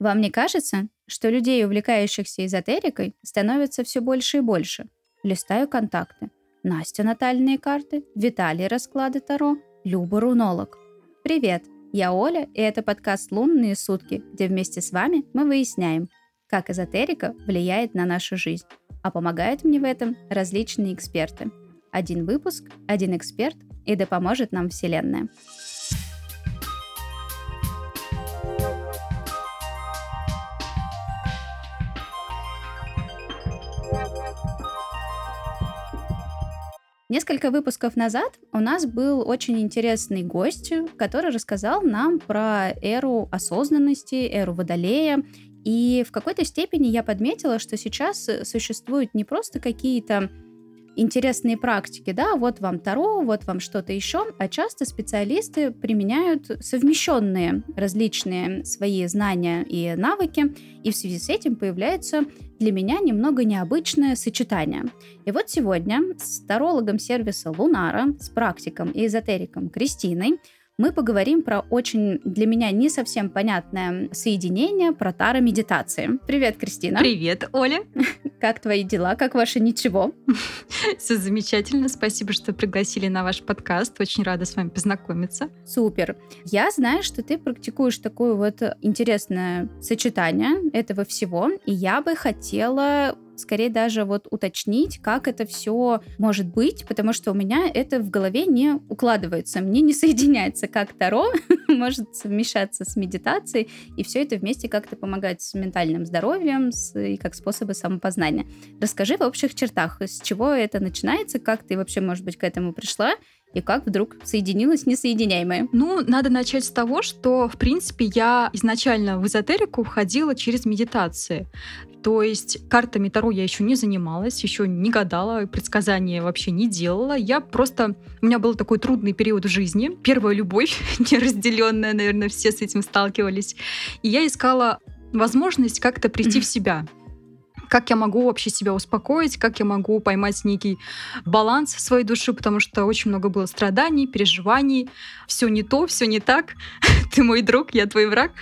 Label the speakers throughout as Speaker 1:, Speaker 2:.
Speaker 1: Вам не кажется, что людей, увлекающихся эзотерикой, становится все больше и больше? Листаю контакты. Настя натальные карты, Виталий расклады Таро, Люба рунолог. Привет, я Оля, и это подкаст «Лунные сутки», где вместе с вами мы выясняем, как эзотерика влияет на нашу жизнь. А помогают мне в этом различные эксперты. Один выпуск, один эксперт, и да поможет нам Вселенная. Несколько выпусков назад у нас был очень интересный гость, который рассказал нам про эру осознанности, эру Водолея. И в какой-то степени я подметила, что сейчас существуют не просто какие-то интересные практики, да, вот вам Таро, вот вам что-то еще, а часто специалисты применяют совмещенные различные свои знания и навыки, и в связи с этим появляется для меня немного необычное сочетание. И вот сегодня с тарологом сервиса Лунара, с практиком и эзотериком Кристиной мы поговорим про очень для меня не совсем понятное соединение про таро-медитации. Привет, Кристина.
Speaker 2: Привет, Оля.
Speaker 1: Как твои дела? Как ваше ничего?
Speaker 2: Все замечательно. Спасибо, что пригласили на ваш подкаст. Очень рада с вами познакомиться.
Speaker 1: Супер. Я знаю, что ты практикуешь такое вот интересное сочетание этого всего, и я бы хотела скорее даже вот уточнить, как это все может быть, потому что у меня это в голове не укладывается, мне не соединяется, как Таро может совмещаться с медитацией, и все это вместе как-то помогать с ментальным здоровьем с, и как способы самопознания. Расскажи в общих чертах, с чего это начинается, как ты вообще, может быть, к этому пришла, и как вдруг соединилось несоединяемое?
Speaker 2: Ну, надо начать с того, что, в принципе, я изначально в эзотерику входила через медитации. То есть картами Таро я еще не занималась, еще не гадала, предсказания вообще не делала. Я просто... У меня был такой трудный период в жизни. Первая любовь, неразделенная, наверное, все с этим сталкивались. И я искала возможность как-то прийти в себя как я могу вообще себя успокоить, как я могу поймать некий баланс в своей души, потому что очень много было страданий, переживаний, все не то, все не так, ты мой друг, я твой враг.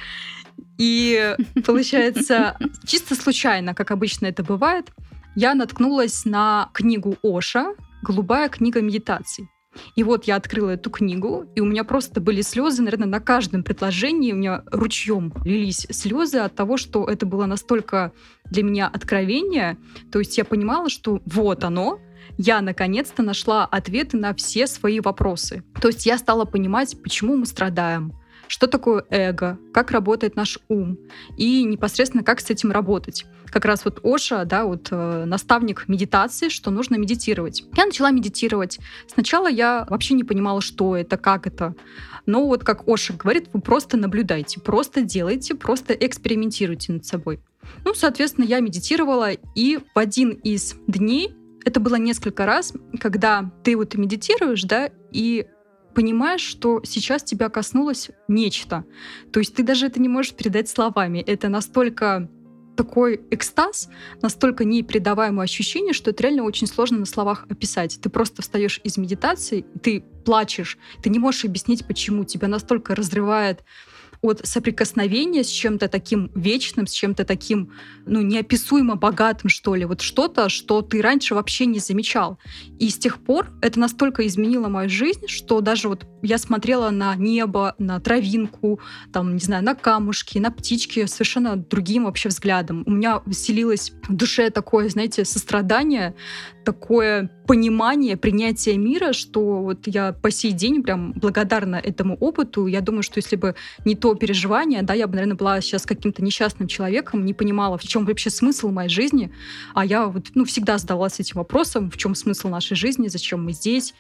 Speaker 2: И получается, чисто случайно, как обычно это бывает, я наткнулась на книгу Оша «Голубая книга медитаций». И вот я открыла эту книгу, и у меня просто были слезы, наверное, на каждом предложении. У меня ручьем лились слезы от того, что это было настолько для меня откровение. То есть я понимала, что вот оно, я наконец-то нашла ответы на все свои вопросы. То есть я стала понимать, почему мы страдаем, что такое эго, как работает наш ум и непосредственно как с этим работать. Как раз вот Оша, да, вот э, наставник медитации, что нужно медитировать. Я начала медитировать. Сначала я вообще не понимала, что это, как это. Но вот как Оша говорит, вы просто наблюдайте, просто делайте, просто экспериментируйте над собой. Ну, соответственно, я медитировала, и в один из дней, это было несколько раз, когда ты вот медитируешь, да, и понимаешь, что сейчас тебя коснулось нечто. То есть ты даже это не можешь передать словами. Это настолько такой экстаз, настолько непередаваемое ощущение, что это реально очень сложно на словах описать. Ты просто встаешь из медитации, ты плачешь, ты не можешь объяснить, почему тебя настолько разрывает от соприкосновения с чем-то таким вечным, с чем-то таким, ну, неописуемо богатым, что ли. Вот что-то, что ты раньше вообще не замечал. И с тех пор это настолько изменило мою жизнь, что даже вот я смотрела на небо, на травинку, там, не знаю, на камушки, на птички совершенно другим вообще взглядом. У меня вселилось в душе такое, знаете, сострадание, такое понимание, принятие мира, что вот я по сей день прям благодарна этому опыту. Я думаю, что если бы не то переживание, да, я бы, наверное, была сейчас каким-то несчастным человеком, не понимала, в чем вообще смысл моей жизни. А я вот, ну, всегда задавалась этим вопросом, в чем смысл нашей жизни, зачем мы здесь,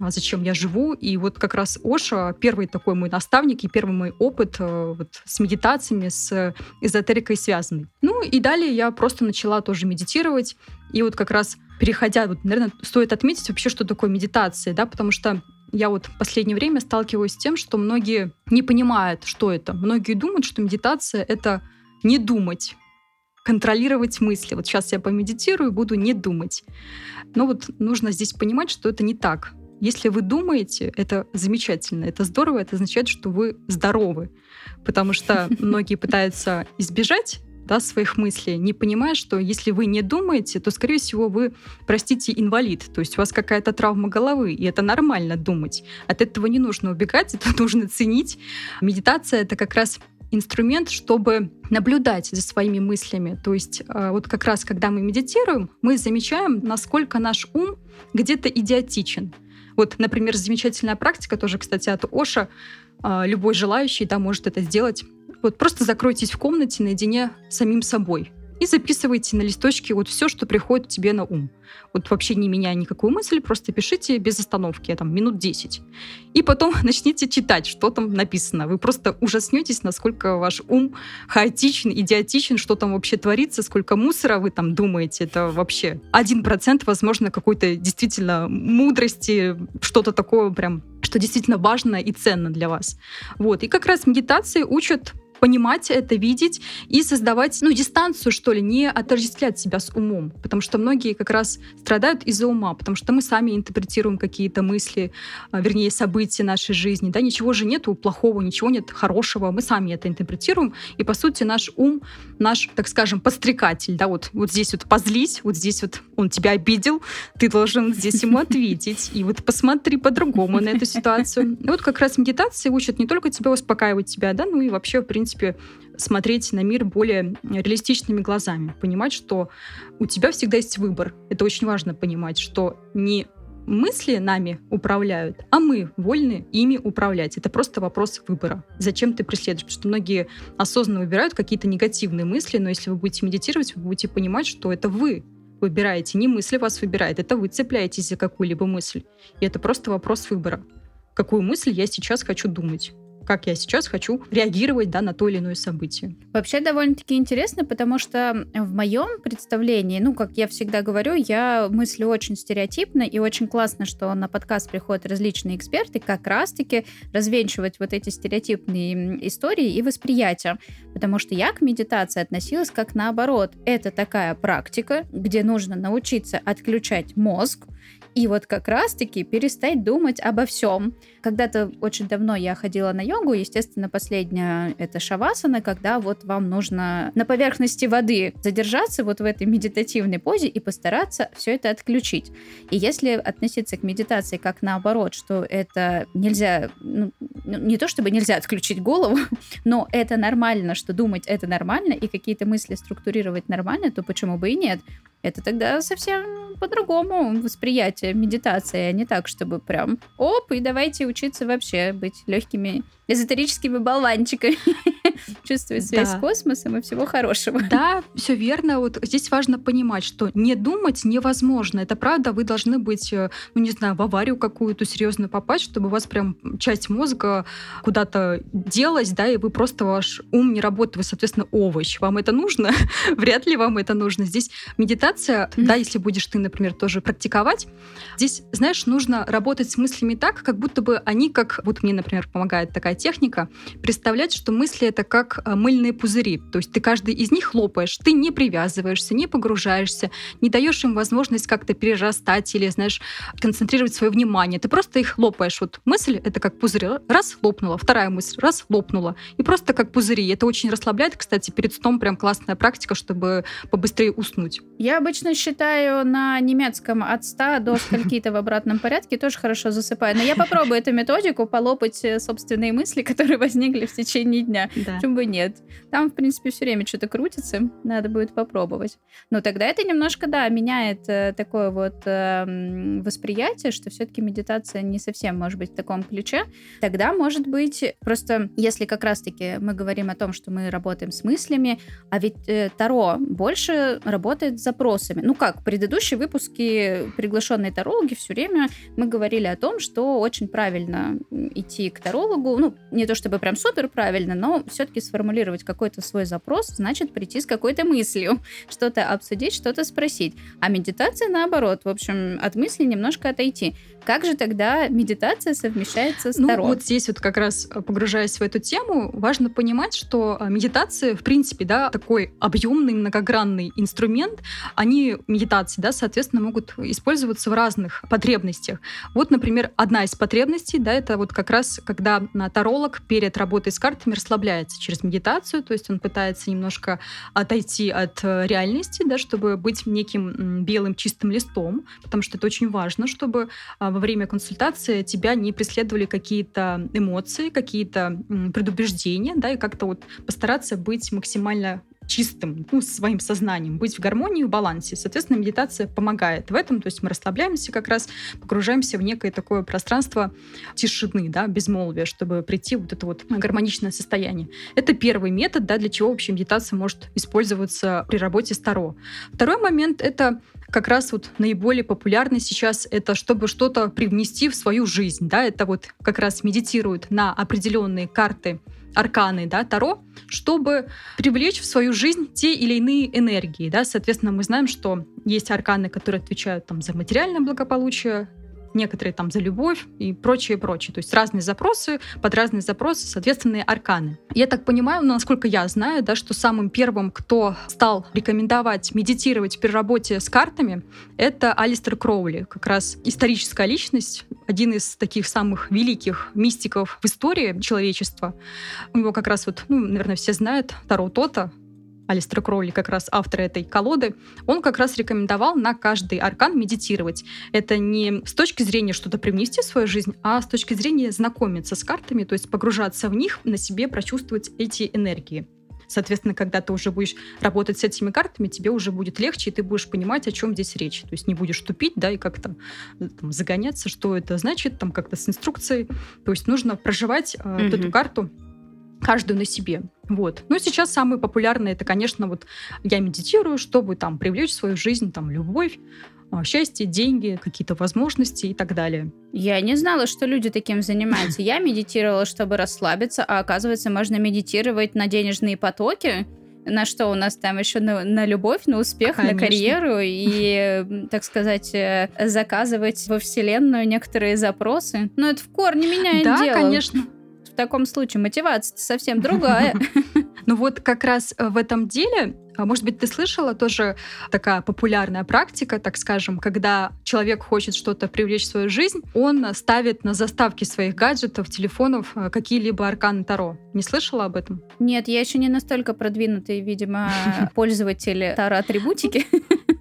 Speaker 2: зачем я живу. И вот как раз Оша первый такой мой наставник и первый мой опыт э, вот, с медитациями, с эзотерикой связанный. Ну и далее я просто начала тоже медитировать. И вот как раз переходя, вот, наверное, стоит отметить вообще, что такое медитация, да, потому что я вот в последнее время сталкиваюсь с тем, что многие не понимают, что это. Многие думают, что медитация — это не думать, контролировать мысли. Вот сейчас я помедитирую буду не думать. Но вот нужно здесь понимать, что это не так. Если вы думаете, это замечательно, это здорово, это означает, что вы здоровы. Потому что многие пытаются избежать да, своих мыслей, не понимая, что если вы не думаете, то, скорее всего, вы, простите, инвалид. То есть у вас какая-то травма головы, и это нормально думать. От этого не нужно убегать, это нужно ценить. Медитация — это как раз инструмент, чтобы наблюдать за своими мыслями. То есть э, вот как раз, когда мы медитируем, мы замечаем, насколько наш ум где-то идиотичен. Вот, например, замечательная практика, тоже, кстати, от Оша, э, любой желающий да, может это сделать. Вот просто закройтесь в комнате наедине с самим собой и записывайте на листочке вот все, что приходит тебе на ум. Вот вообще не меняя никакую мысль, просто пишите без остановки, там, минут 10. И потом начните читать, что там написано. Вы просто ужаснетесь, насколько ваш ум хаотичен, идиотичен, что там вообще творится, сколько мусора вы там думаете. Это вообще один процент, возможно, какой-то действительно мудрости, что-то такое прям что действительно важно и ценно для вас. Вот. И как раз медитации учат понимать это, видеть и создавать, ну, дистанцию, что ли, не отождествлять себя с умом. Потому что многие как раз страдают из-за ума, потому что мы сами интерпретируем какие-то мысли, а, вернее, события нашей жизни. Да, ничего же нету плохого, ничего нет хорошего. Мы сами это интерпретируем. И, по сути, наш ум, наш, так скажем, подстрекатель, да, вот, вот здесь вот позлись, вот здесь вот он тебя обидел, ты должен здесь ему ответить. И вот посмотри по-другому на эту ситуацию. И вот как раз медитации учат не только тебя успокаивать тебя, да, ну и вообще, в принципе, принципе, смотреть на мир более реалистичными глазами, понимать, что у тебя всегда есть выбор. Это очень важно понимать, что не мысли нами управляют, а мы вольны ими управлять. Это просто вопрос выбора. Зачем ты преследуешь? Потому что многие осознанно выбирают какие-то негативные мысли, но если вы будете медитировать, вы будете понимать, что это вы выбираете, не мысли вас выбирает, это вы цепляетесь за какую-либо мысль. И это просто вопрос выбора. Какую мысль я сейчас хочу думать? Как я сейчас хочу реагировать да, на то или иное событие.
Speaker 1: Вообще довольно-таки интересно, потому что в моем представлении, ну, как я всегда говорю, я мыслю очень стереотипно, и очень классно, что на подкаст приходят различные эксперты как раз-таки развенчивать вот эти стереотипные истории и восприятия. Потому что я к медитации относилась как наоборот. Это такая практика, где нужно научиться отключать мозг, и вот как раз-таки перестать думать обо всем. Когда-то очень давно я ходила на йогу, естественно, последняя это шавасана, когда вот вам нужно на поверхности воды задержаться вот в этой медитативной позе и постараться все это отключить. И если относиться к медитации как наоборот, что это нельзя, ну, ну не то чтобы нельзя отключить голову, но это нормально, что думать это нормально, и какие-то мысли структурировать нормально, то почему бы и нет? Это тогда совсем по-другому восприятие медитации, а не так, чтобы прям оп, и давайте учиться вообще быть легкими эзотерическими болванчиками. Чувствовать связь с космосом и всего хорошего.
Speaker 2: Да, все верно. Вот здесь важно понимать, что не думать невозможно. Это правда, вы должны быть, э, ну не знаю, в аварию какую-то серьезно попасть, чтобы у вас прям часть мозга куда-то делась, да, и вы просто ваш ум не работает, вы, соответственно, овощ. Вам это нужно? Вряд ли вам это нужно. Здесь медитация, да, если будешь ты, например, тоже практиковать, здесь, знаешь, нужно работать с мыслями так, как будто бы они как, вот мне, например, помогает такая техника, представлять, что мысли это как э, мыльные пузыри. То есть ты каждый из них хлопаешь, ты не привязываешься, не погружаешься, не даешь им возможность как-то перерастать или, знаешь, концентрировать свое внимание. Ты просто их хлопаешь. Вот мысль это как пузырь. Раз хлопнула, вторая мысль, раз хлопнула. И просто как пузыри. Это очень расслабляет, кстати, перед сном прям классная практика, чтобы побыстрее уснуть.
Speaker 1: Я обычно считаю на немецком от 100 до скольки-то в обратном порядке, тоже хорошо засыпаю. Но я попробую эту методику, полопать э, собственные мысли которые возникли в течение дня. Да. Почему бы нет? Там, в принципе, все время что-то крутится, надо будет попробовать. Но тогда это немножко, да, меняет э, такое вот э, восприятие, что все-таки медитация не совсем может быть в таком ключе. Тогда, может быть, просто если как раз-таки мы говорим о том, что мы работаем с мыслями, а ведь э, Таро больше работает с запросами. Ну как, предыдущие выпуски приглашенные тарологи все время мы говорили о том, что очень правильно идти к тарологу, ну, не то чтобы прям супер правильно, но все-таки сформулировать какой-то свой запрос, значит прийти с какой-то мыслью, что-то обсудить, что-то спросить. А медитация наоборот, в общем, от мысли немножко отойти. Как же тогда медитация совмещается с
Speaker 2: ну,
Speaker 1: Таро?
Speaker 2: Вот здесь вот как раз э, погружаясь в эту тему, важно понимать, что э, медитация, в принципе, да, такой объемный, многогранный инструмент, они, медитации, да, соответственно, могут использоваться в разных потребностях. Вот, например, одна из потребностей, да, это вот как раз, когда таролог перед работой с картами расслабляется через медитацию, то есть он пытается немножко отойти от э, реальности, да, чтобы быть неким белым чистым листом, потому что это очень важно, чтобы а, во время консультации тебя не преследовали какие-то эмоции, какие-то предубеждения, да, и как-то вот постараться быть максимально чистым, ну, своим сознанием, быть в гармонии, в балансе. Соответственно, медитация помогает в этом, то есть мы расслабляемся как раз, погружаемся в некое такое пространство тишины, да, безмолвия, чтобы прийти в вот это вот гармоничное состояние. Это первый метод, да, для чего вообще медитация может использоваться при работе с Таро. Второй момент — это как раз вот наиболее популярный сейчас это чтобы что-то привнести в свою жизнь, да, это вот как раз медитируют на определенные карты арканы, да, Таро, чтобы привлечь в свою жизнь те или иные энергии, да, соответственно, мы знаем, что есть арканы, которые отвечают там за материальное благополучие, некоторые там за любовь и прочее, прочее. То есть разные запросы, под разные запросы соответственные арканы. Я так понимаю, насколько я знаю, да, что самым первым, кто стал рекомендовать медитировать при работе с картами, это Алистер Кроули, как раз историческая личность, один из таких самых великих мистиков в истории человечества. У него как раз вот, ну, наверное, все знают Таро Тота, Алистер Кроули, как раз автор этой колоды, он как раз рекомендовал на каждый аркан медитировать. Это не с точки зрения что-то привнести в свою жизнь, а с точки зрения знакомиться с картами, то есть погружаться в них, на себе прочувствовать эти энергии. Соответственно, когда ты уже будешь работать с этими картами, тебе уже будет легче, и ты будешь понимать, о чем здесь речь. То есть не будешь тупить, да, и как-то э, там, загоняться, что это значит, там как-то с инструкцией. То есть нужно проживать э, mm-hmm. вот эту карту каждую на себе. Вот. Ну, сейчас самые популярные, это, конечно, вот я медитирую, чтобы там привлечь в свою жизнь там любовь, а, счастье, деньги, какие-то возможности и так далее.
Speaker 1: Я не знала, что люди таким занимаются. Я медитировала, чтобы расслабиться, а оказывается, можно медитировать на денежные потоки. На что у нас там еще на, на любовь, на успех, Конечно. на карьеру и, так сказать, э, заказывать во Вселенную некоторые запросы. Но это в корне меняет
Speaker 2: да,
Speaker 1: дело.
Speaker 2: Да, конечно
Speaker 1: в таком случае мотивация совсем другая.
Speaker 2: Ну вот как раз э, в этом деле а, может быть, ты слышала тоже такая популярная практика, так скажем, когда человек хочет что-то привлечь в свою жизнь, он ставит на заставки своих гаджетов, телефонов э, какие-либо арканы Таро. Не слышала об этом?
Speaker 1: Нет, я еще не настолько продвинутый, видимо, пользователь Таро-атрибутики.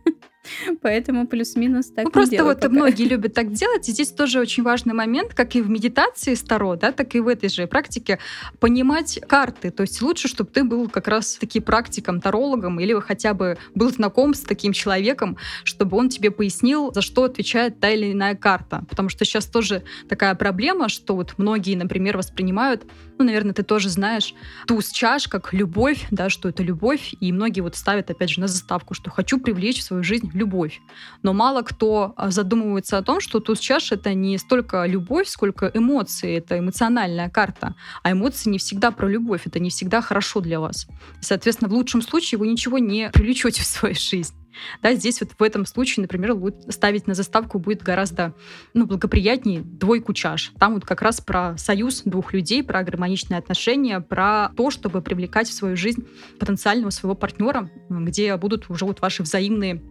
Speaker 1: Поэтому плюс-минус так
Speaker 2: ну, Просто вот пока. многие любят так делать. И здесь тоже очень важный момент, как и в медитации старо, да, так и в этой же практике, понимать карты. То есть лучше, чтобы ты был как раз таки практиком, тарологом, или хотя бы был знаком с таким человеком, чтобы он тебе пояснил, за что отвечает та или иная карта. Потому что сейчас тоже такая проблема, что вот многие, например, воспринимают, ну, наверное, ты тоже знаешь, туз чаш как любовь, да, что это любовь, и многие вот ставят, опять же, на заставку, что хочу привлечь в свою жизнь любовь. Но мало кто а, задумывается о том, что туз чаш — это не столько любовь, сколько эмоции, это эмоциональная карта. А эмоции не всегда про любовь, это не всегда хорошо для вас. И, соответственно, в лучшем случае вы ничего не привлечете в свою жизнь. Да, здесь вот в этом случае, например, ставить на заставку будет гораздо ну, благоприятнее двойку чаш. Там вот как раз про союз двух людей, про гармоничные отношения, про то, чтобы привлекать в свою жизнь потенциального своего партнера, где будут уже вот ваши взаимные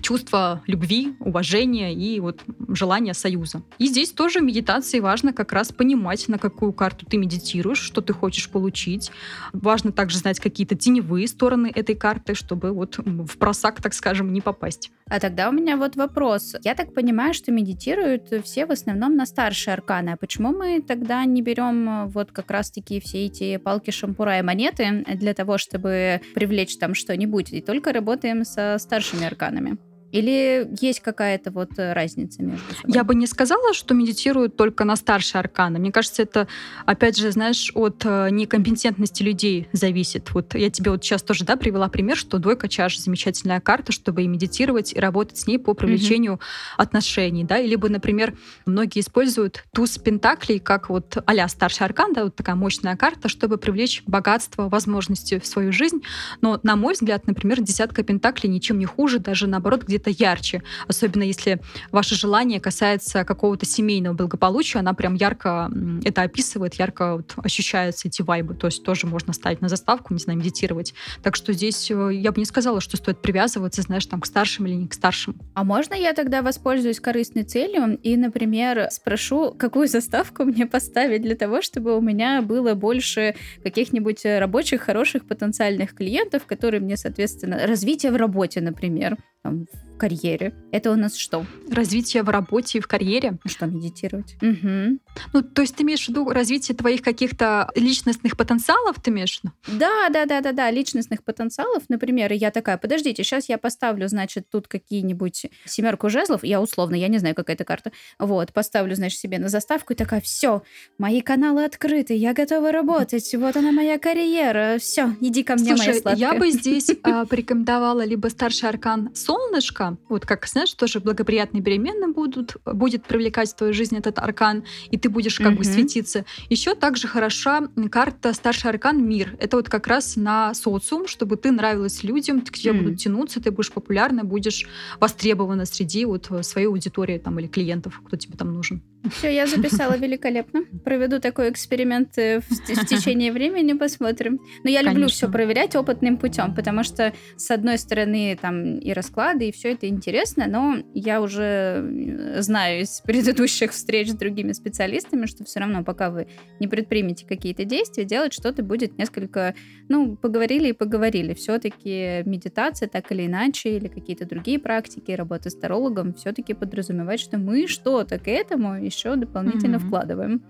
Speaker 2: чувство любви, уважения и вот желания союза. И здесь тоже в медитации важно как раз понимать, на какую карту ты медитируешь, что ты хочешь получить. Важно также знать какие-то теневые стороны этой карты, чтобы вот в просак, так скажем, не попасть.
Speaker 1: А тогда у меня вот вопрос. Я так понимаю, что медитируют все в основном на старшие арканы. А почему мы тогда не берем вот как раз-таки все эти палки, шампура и монеты для того, чтобы привлечь там что-нибудь, и только работаем со старшими арканами? Или есть какая-то вот э, разница между собой?
Speaker 2: Я бы не сказала, что медитируют только на старшие арканы. Мне кажется, это, опять же, знаешь, от э, некомпетентности людей зависит. Вот я тебе вот сейчас тоже, да, привела пример, что двойка чаш замечательная карта, чтобы и медитировать, и работать с ней по привлечению mm-hmm. отношений, да, либо, например, многие используют туз пентаклей как вот а старший аркан, да, вот такая мощная карта, чтобы привлечь богатство, возможности в свою жизнь. Но, на мой взгляд, например, десятка пентаклей ничем не хуже, даже наоборот, где-то это ярче. Особенно если ваше желание касается какого-то семейного благополучия, она прям ярко это описывает, ярко вот ощущаются эти вайбы. То есть тоже можно ставить на заставку, не знаю, медитировать. Так что здесь э, я бы не сказала, что стоит привязываться, знаешь, там к старшим или не к старшим.
Speaker 1: А можно я тогда воспользуюсь корыстной целью и, например, спрошу, какую заставку мне поставить для того, чтобы у меня было больше каких-нибудь рабочих, хороших потенциальных клиентов, которые мне, соответственно, развитие в работе, например, там, в карьере. Это у нас что?
Speaker 2: Развитие в работе и в карьере.
Speaker 1: Ну что, медитировать?
Speaker 2: Угу. Ну, то есть ты имеешь в виду развитие твоих каких-то личностных потенциалов, ты имеешь в виду?
Speaker 1: Да, да, да, да, да, личностных потенциалов, например, я такая, подождите, сейчас я поставлю, значит, тут какие-нибудь семерку жезлов, я условно, я не знаю, какая это карта, вот, поставлю, значит, себе на заставку и такая, все, мои каналы открыты, я готова работать, вот она моя карьера, все, иди ко мне,
Speaker 2: Слушай,
Speaker 1: моя сладкая.
Speaker 2: я бы здесь а, порекомендовала либо старший аркан солнышко, вот как, знаешь, тоже благоприятные перемены будут, будет привлекать в твою жизнь этот аркан, и ты будешь как mm-hmm. бы светиться. Еще также хороша карта старший аркан мир. Это вот как раз на социум, чтобы ты нравилась людям, к тебе mm-hmm. будут тянуться, ты будешь популярна, будешь востребована среди вот своей аудитории там или клиентов, кто тебе там нужен.
Speaker 1: Все, я записала великолепно. Проведу такой эксперимент э, в, в течение времени, посмотрим. Но я люблю все проверять опытным путем, потому что, с одной стороны, там и расклады, и все это интересно, но я уже э, знаю из предыдущих встреч с другими специалистами, что все равно, пока вы не предпримете какие-то действия, делать что-то будет несколько, ну, поговорили и поговорили. Все-таки медитация, так или иначе, или какие-то другие практики, работа с тарологом, все-таки подразумевает, что мы что-то к этому еще дополнительно mm-hmm. вкладываем.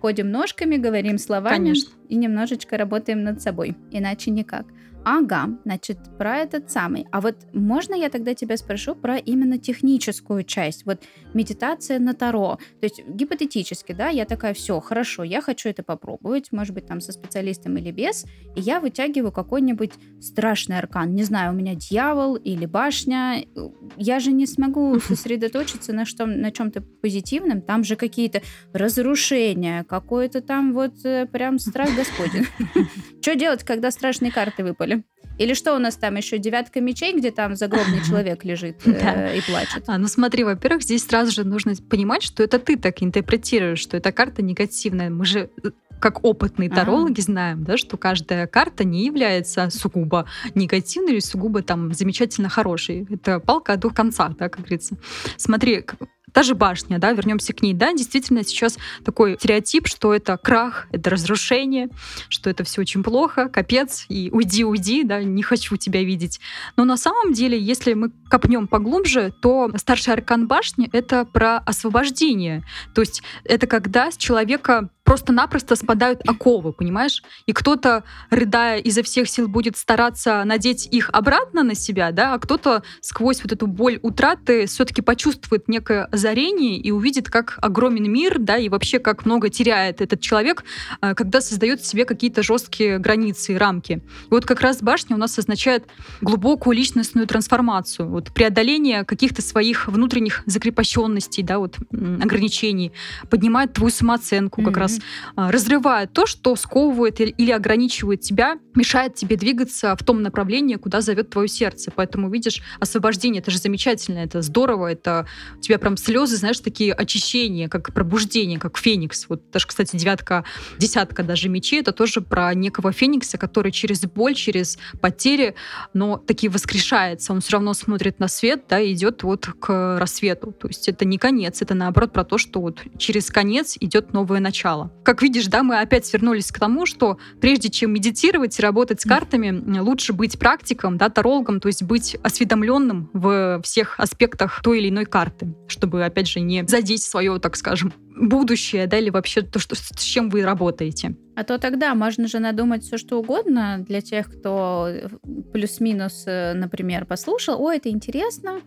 Speaker 1: Ходим ножками, говорим словами
Speaker 2: Конечно.
Speaker 1: И немножечко работаем над собой. Иначе никак. Ага, значит, про этот самый. А вот можно я тогда тебя спрошу про именно техническую часть? Вот медитация на Таро. То есть гипотетически, да, я такая, все, хорошо, я хочу это попробовать, может быть, там со специалистом или без, и я вытягиваю какой-нибудь страшный аркан. Не знаю, у меня дьявол или башня. Я же не смогу сосредоточиться на, что, на чем-то позитивном. Там же какие-то разрушения, какой-то там вот э, прям страх Господень. Что делать, когда страшные карты выпали? ли? Или что у нас там еще? Девятка мечей, где там загробный человек лежит э, и плачет?
Speaker 2: А, ну смотри, во-первых, здесь сразу же нужно понимать, что это ты так интерпретируешь, что эта карта негативная. Мы же э, как опытные тарологи знаем, да, что каждая карта не является сугубо негативной или сугубо там замечательно хорошей. Это палка о двух концах, да, как говорится. Смотри, Та же башня, да, вернемся к ней, да, действительно сейчас такой стереотип, что это крах, это разрушение, что это все очень плохо, капец, и уйди, уйди, да, не хочу тебя видеть. Но на самом деле, если мы копнем поглубже, то старший аркан башни — это про освобождение. То есть это когда с человека просто-напросто спадают оковы, понимаешь? И кто-то, рыдая изо всех сил, будет стараться надеть их обратно на себя, да, а кто-то сквозь вот эту боль утраты все-таки почувствует некое озарение и увидит, как огромен мир, да, и вообще как много теряет этот человек, а, когда создает себе какие-то жесткие границы и рамки. И вот как раз башня у нас означает глубокую личностную трансформацию, вот преодоление каких-то своих внутренних закрепощенностей, да, вот ограничений, поднимает твою самооценку mm-hmm. как раз а, разрывает то, что сковывает или ограничивает тебя, мешает тебе двигаться в том направлении, куда зовет твое сердце. Поэтому, видишь, освобождение, это же замечательно, это здорово, это у тебя прям слезы, знаешь, такие очищения, как пробуждение, как феникс. Вот даже, кстати, девятка, десятка даже мечей, это тоже про некого феникса, который через боль, через потери, но таки воскрешается. Он все равно смотрит на свет, да, и идет вот к рассвету. То есть это не конец, это наоборот про то, что вот через конец идет новое начало. Как видишь, да, мы опять вернулись к тому, что прежде чем медитировать и работать с картами, лучше быть практиком, да, тарологом, то есть быть осведомленным в всех аспектах той или иной карты, чтобы, опять же, не задеть свое, так скажем, будущее, да, или вообще то, что, с чем вы работаете.
Speaker 1: А то тогда можно же надумать все, что угодно для тех, кто плюс-минус, э, например, послушал, о, это интересно,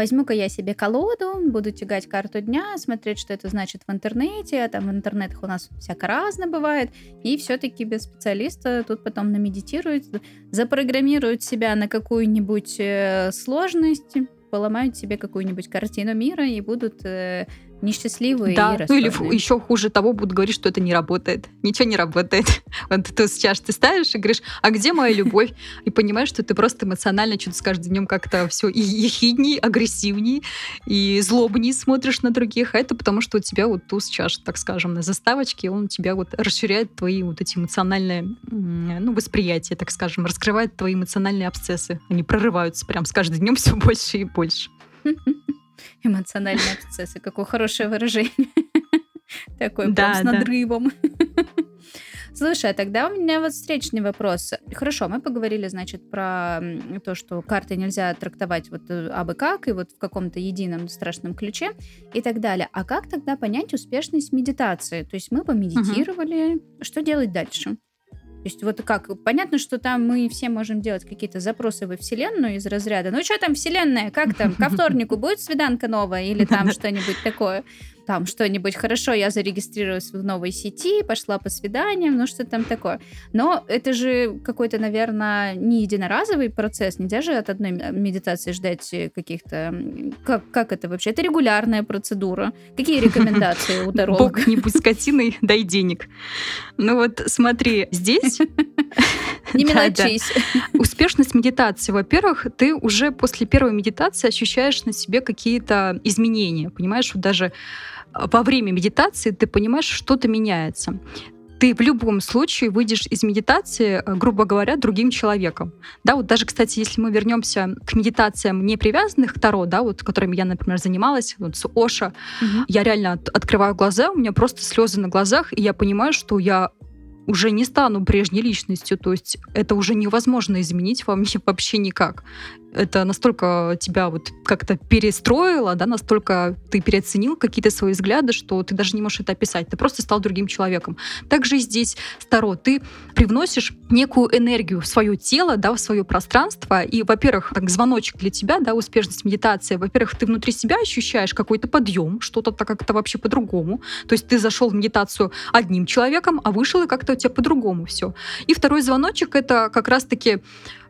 Speaker 1: возьму-ка я себе колоду, буду тягать карту дня, смотреть, что это значит в интернете, а там в интернетах у нас всяко разно бывает, и все-таки без специалиста тут потом намедитируют, запрограммируют себя на какую-нибудь э, сложность, поломают себе какую-нибудь картину мира и будут э, несчастливые
Speaker 2: да,
Speaker 1: и
Speaker 2: ну или еще хуже того, будут говорить, что это не работает. Ничего не работает. Вот ты сейчас ты ставишь и говоришь, а где моя любовь? И понимаешь, что ты просто эмоционально что-то с каждым днем как-то все и ехидней, агрессивней, и злобней смотришь на других. А это потому, что у тебя вот туз чаш, так скажем, на заставочке, он у тебя вот расширяет твои вот эти эмоциональные ну, восприятия, так скажем, раскрывает твои эмоциональные абсцессы. Они прорываются прям с каждым днем все больше и больше.
Speaker 1: Эмоциональные абсцессы. Какое хорошее выражение. Такой прям с надрывом. Слушай, а тогда у меня вот встречный вопрос. Хорошо, мы поговорили, значит, про то, что карты нельзя трактовать вот э, абы как и вот в каком-то едином страшном ключе и так далее. А как тогда понять успешность медитации? То есть мы помедитировали, угу. что делать дальше? То есть вот как, понятно, что там мы все можем делать какие-то запросы во Вселенную из разряда, ну что там Вселенная, как там, ко вторнику будет свиданка новая или там что-нибудь такое там что-нибудь хорошо, я зарегистрировалась в новой сети, пошла по свиданиям, ну что там такое. Но это же какой-то, наверное, не единоразовый процесс, нельзя же от одной медитации ждать каких-то... Как, как это вообще? Это регулярная процедура. Какие рекомендации у таролога?
Speaker 2: Бог не будь скотиной, дай денег. Ну вот смотри, здесь...
Speaker 1: Не мелочись.
Speaker 2: Успешность медитации. Во-первых, ты уже после первой медитации ощущаешь на себе какие-то изменения. Понимаешь, вот даже во время медитации ты понимаешь, что-то меняется ты в любом случае выйдешь из медитации, э, грубо говоря, другим человеком. Да, вот даже, кстати, если мы вернемся к медитациям не привязанных к Таро, да, вот которыми я, например, занималась, вот с Оша, угу. я реально от, открываю глаза, у меня просто слезы на глазах, и я понимаю, что я уже не стану прежней личностью, то есть это уже невозможно изменить во мне вообще никак это настолько тебя вот как-то перестроило, да, настолько ты переоценил какие-то свои взгляды, что ты даже не можешь это описать. Ты просто стал другим человеком. Также здесь, Таро, ты привносишь некую энергию в свое тело, да, в свое пространство. И, во-первых, так звоночек для тебя, да, успешность медитации. Во-первых, ты внутри себя ощущаешь какой-то подъем, что-то так как-то вообще по-другому. То есть ты зашел в медитацию одним человеком, а вышел и как-то у тебя по-другому все. И второй звоночек это как раз-таки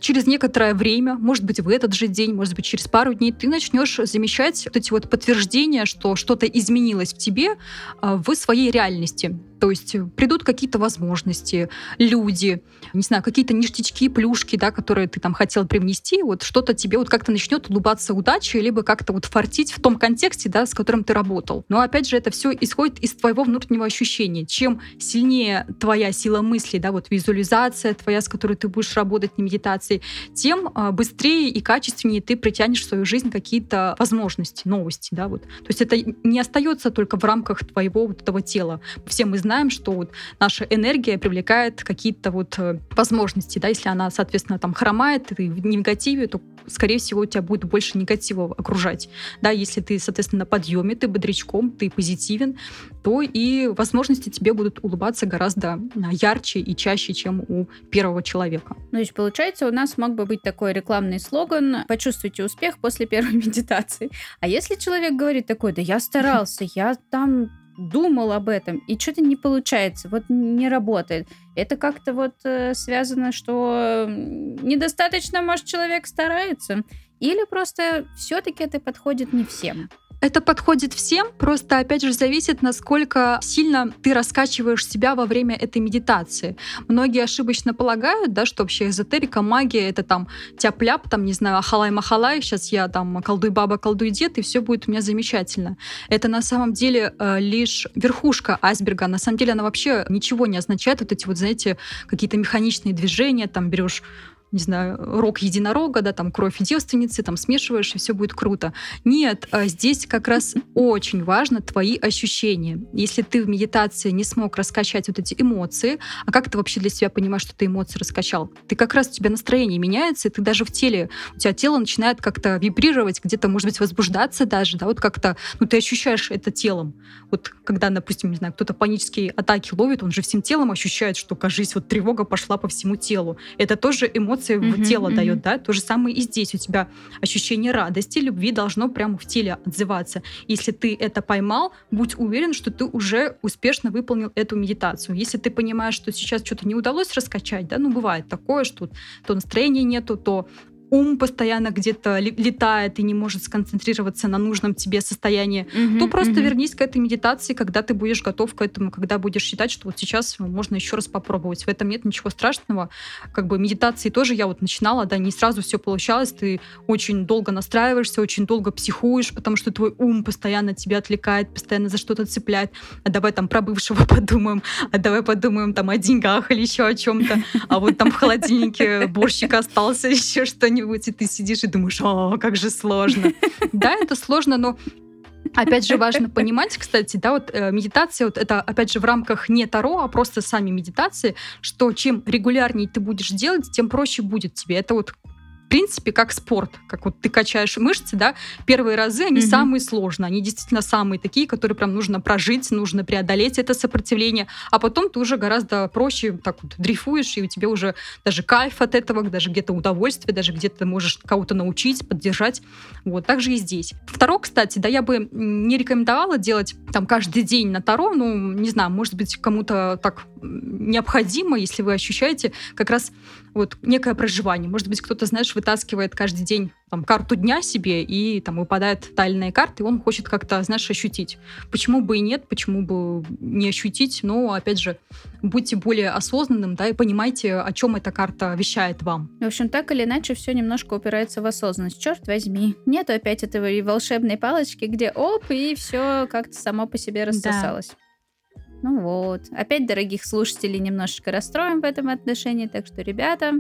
Speaker 2: через некоторое время, может быть, в этот же день, может быть, через пару дней, ты начнешь замечать вот эти вот подтверждения, что что-то изменилось в тебе а, в своей реальности. То есть придут какие-то возможности, люди, не знаю, какие-то ништячки, плюшки, да, которые ты там хотел привнести, вот что-то тебе вот как-то начнет улыбаться удача, либо как-то вот фартить в том контексте, да, с которым ты работал. Но опять же, это все исходит из твоего внутреннего ощущения. Чем сильнее твоя сила мысли, да, вот визуализация твоя, с которой ты будешь работать, не медитации, тем а, быстрее и качественнее ты притянешь в свою жизнь какие-то возможности, новости, да, вот. То есть это не остается только в рамках твоего вот этого тела. Все мы знаем, знаем, что вот наша энергия привлекает какие-то вот э, возможности, да, если она, соответственно, там хромает, ты в негативе, то скорее всего, у тебя будет больше негатива окружать. Да, если ты, соответственно, на подъеме, ты бодрячком, ты позитивен, то и возможности тебе будут улыбаться гораздо а, ярче и чаще, чем у первого человека.
Speaker 1: Ну, то есть, получается, у нас мог бы быть такой рекламный слоган «Почувствуйте успех после первой медитации». А если человек говорит такой, да я старался, я там думал об этом, и что-то не получается, вот не работает. Это как-то вот э, связано, что недостаточно, может, человек старается, или просто все-таки это подходит не всем.
Speaker 2: Это подходит всем, просто опять же зависит, насколько сильно ты раскачиваешь себя во время этой медитации. Многие ошибочно полагают, да, что вообще эзотерика, магия это там тяп-ляп, там, не знаю, ахалай-махалай, сейчас я там колдуй баба, колдуй дед, и все будет у меня замечательно. Это на самом деле э, лишь верхушка айсберга. На самом деле она вообще ничего не означает. Вот эти вот, знаете, какие-то механичные движения, там берешь не знаю, рог единорога, да, там кровь девственницы, там смешиваешь, и все будет круто. Нет, а здесь как раз очень важно твои ощущения. Если ты в медитации не смог раскачать вот эти эмоции, а как ты вообще для себя понимаешь, что ты эмоции раскачал? Ты как раз у тебя настроение меняется, и ты даже в теле, у тебя тело начинает как-то вибрировать, где-то, может быть, возбуждаться даже, да, вот как-то, ну, ты ощущаешь это телом. Вот когда, допустим, не знаю, кто-то панические атаки ловит, он же всем телом ощущает, что, кажись, вот тревога пошла по всему телу. Это тоже эмоции эмоции в тело дает, да, то же самое и здесь у тебя ощущение радости, любви должно прямо в теле отзываться. Если ты это поймал, будь уверен, что ты уже успешно выполнил эту медитацию. Если ты понимаешь, что сейчас что-то не удалось раскачать, да, ну бывает такое, что то настроения нету, то ум постоянно где-то летает и не может сконцентрироваться на нужном тебе состоянии, mm-hmm, то просто mm-hmm. вернись к этой медитации, когда ты будешь готов к этому, когда будешь считать, что вот сейчас можно еще раз попробовать. В этом нет ничего страшного. Как бы медитации тоже я вот начинала, да, не сразу все получалось, ты очень долго настраиваешься, очень долго психуешь, потому что твой ум постоянно тебя отвлекает, постоянно за что-то цепляет. А давай там про бывшего подумаем, а давай подумаем там о деньгах или еще о чем-то. А вот там в холодильнике борщик остался, еще что-нибудь что-нибудь, и ты сидишь и думаешь, о, как же сложно. Да, это сложно, но Опять же, важно понимать, кстати, да, вот э, медитация, вот это, опять же, в рамках не Таро, а просто сами медитации, что чем регулярнее ты будешь делать, тем проще будет тебе. Это вот принципе, как спорт, как вот ты качаешь мышцы, да, первые разы, они mm-hmm. самые сложные, они действительно самые такие, которые прям нужно прожить, нужно преодолеть это сопротивление, а потом ты уже гораздо проще так вот дрейфуешь, и у тебя уже даже кайф от этого, даже где-то удовольствие, даже где-то можешь кого-то научить, поддержать. Вот, так же и здесь. Второе, кстати, да, я бы не рекомендовала делать там каждый день на Таро, ну, не знаю, может быть, кому-то так необходимо, если вы ощущаете как раз вот некое проживание. Может быть, кто-то, знаешь, вытаскивает каждый день там, карту дня себе, и там выпадает тайная карта, и он хочет как-то, знаешь, ощутить. Почему бы и нет, почему бы не ощутить, но, опять же, будьте более осознанным, да, и понимайте, о чем эта карта вещает вам.
Speaker 1: В общем, так или иначе, все немножко упирается в осознанность. Черт возьми, нету опять этой волшебной палочки, где оп, и все как-то само по себе рассосалось. Да. Ну вот. Опять дорогих слушателей немножечко расстроим в этом отношении. Так что, ребята,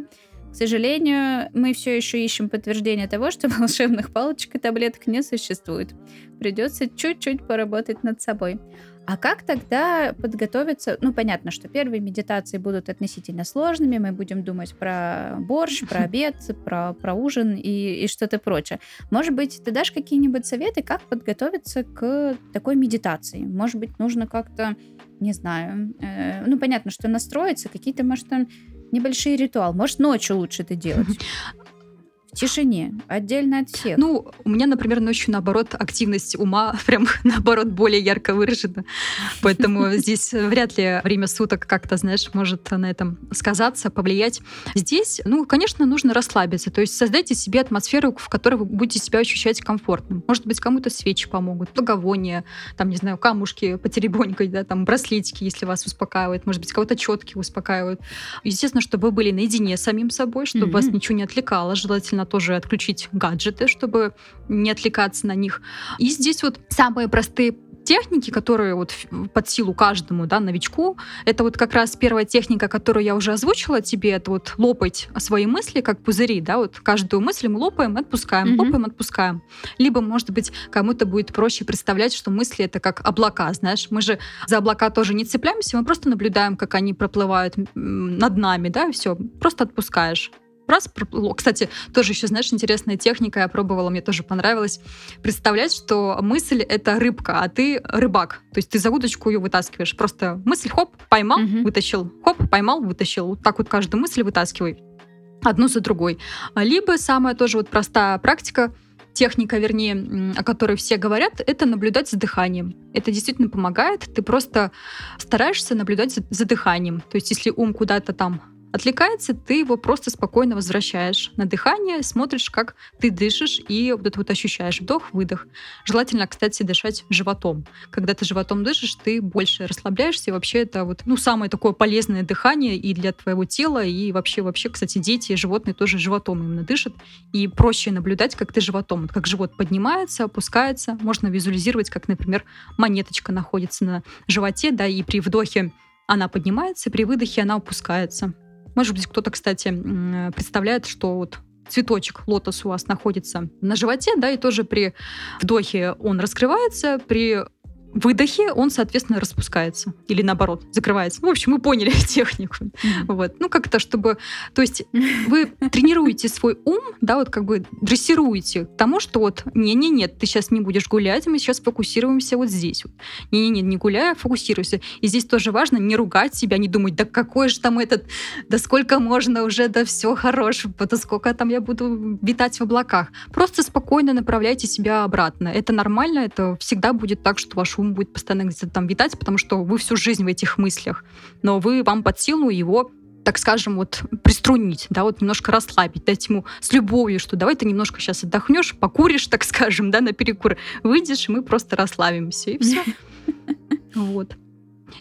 Speaker 1: к сожалению, мы все еще ищем подтверждение того, что волшебных палочек и таблеток не существует. Придется чуть-чуть поработать над собой. А как тогда подготовиться? Ну, понятно, что первые медитации будут относительно сложными. Мы будем думать про борщ, про обед, про, про ужин и, и что-то прочее. Может быть, ты дашь какие-нибудь советы, как подготовиться к такой медитации? Может быть, нужно как-то, не знаю, э, ну, понятно, что настроиться, какие-то, может, там небольшие ритуалы. Может, ночью лучше это делать. в тишине, отдельно от всех.
Speaker 2: Ну, у меня, например, ночью, наоборот, активность ума прям, наоборот, более ярко выражена. Поэтому здесь вряд ли время суток как-то, знаешь, может на этом сказаться, повлиять. Здесь, ну, конечно, нужно расслабиться. То есть создайте себе атмосферу, в которой вы будете себя ощущать комфортным. Может быть, кому-то свечи помогут, благовония, там, не знаю, камушки потеребонькать, да, там, браслетики, если вас успокаивают. Может быть, кого-то четки успокаивают. Естественно, чтобы вы были наедине с самим собой, чтобы mm-hmm. вас ничего не отвлекало. Желательно желательно тоже отключить гаджеты, чтобы не отвлекаться на них. И здесь вот самые простые техники, которые вот под силу каждому, да, новичку, это вот как раз первая техника, которую я уже озвучила тебе, это вот лопать свои мысли, как пузыри, да, вот каждую мысль мы лопаем, отпускаем, mm-hmm. лопаем, отпускаем. Либо, может быть, кому-то будет проще представлять, что мысли это как облака, знаешь, мы же за облака тоже не цепляемся, мы просто наблюдаем, как они проплывают над нами, да, и все, просто отпускаешь раз проплыло. Кстати, тоже еще, знаешь, интересная техника, я пробовала, мне тоже понравилось. Представлять, что мысль — это рыбка, а ты рыбак. То есть ты за удочку ее вытаскиваешь. Просто мысль, хоп, поймал, угу. вытащил, хоп, поймал, вытащил. Вот так вот каждую мысль вытаскивай одну за другой. Либо самая тоже вот простая практика, техника, вернее, о которой все говорят, это наблюдать за дыханием. Это действительно помогает. Ты просто стараешься наблюдать за, за дыханием. То есть если ум куда-то там отвлекается, ты его просто спокойно возвращаешь на дыхание, смотришь, как ты дышишь, и вот это вот ощущаешь вдох-выдох. Желательно, кстати, дышать животом. Когда ты животом дышишь, ты больше расслабляешься, и вообще это вот, ну, самое такое полезное дыхание и для твоего тела, и вообще, вообще, кстати, дети и животные тоже животом именно дышат, и проще наблюдать, как ты животом, как живот поднимается, опускается, можно визуализировать, как, например, монеточка находится на животе, да, и при вдохе она поднимается, при выдохе она опускается. Может быть, кто-то, кстати, представляет, что вот цветочек лотос у вас находится на животе, да, и тоже при вдохе он раскрывается, при выдохе он, соответственно, распускается. Или наоборот, закрывается. Ну, в общем, мы поняли технику. Mm-hmm. Вот. Ну, как-то, чтобы... То есть вы тренируете свой ум, да, вот как бы дрессируете к тому, что вот не-не-не, ты сейчас не будешь гулять, мы сейчас фокусируемся вот здесь. Вот. Не-не-не, не гуляй, а фокусируйся. И здесь тоже важно не ругать себя, не думать, да какой же там этот, да сколько можно уже, да все хорошо, да сколько там я буду витать в облаках. Просто спокойно направляйте себя обратно. Это нормально, это всегда будет так, что ваш ум будет постоянно где-то там витать, потому что вы всю жизнь в этих мыслях. Но вы, вам под силу его так скажем, вот приструнить, да, вот немножко расслабить, дать ему с любовью, что давай ты немножко сейчас отдохнешь, покуришь, так скажем, да, на перекур, выйдешь, и мы просто расслабимся, и все. Вот.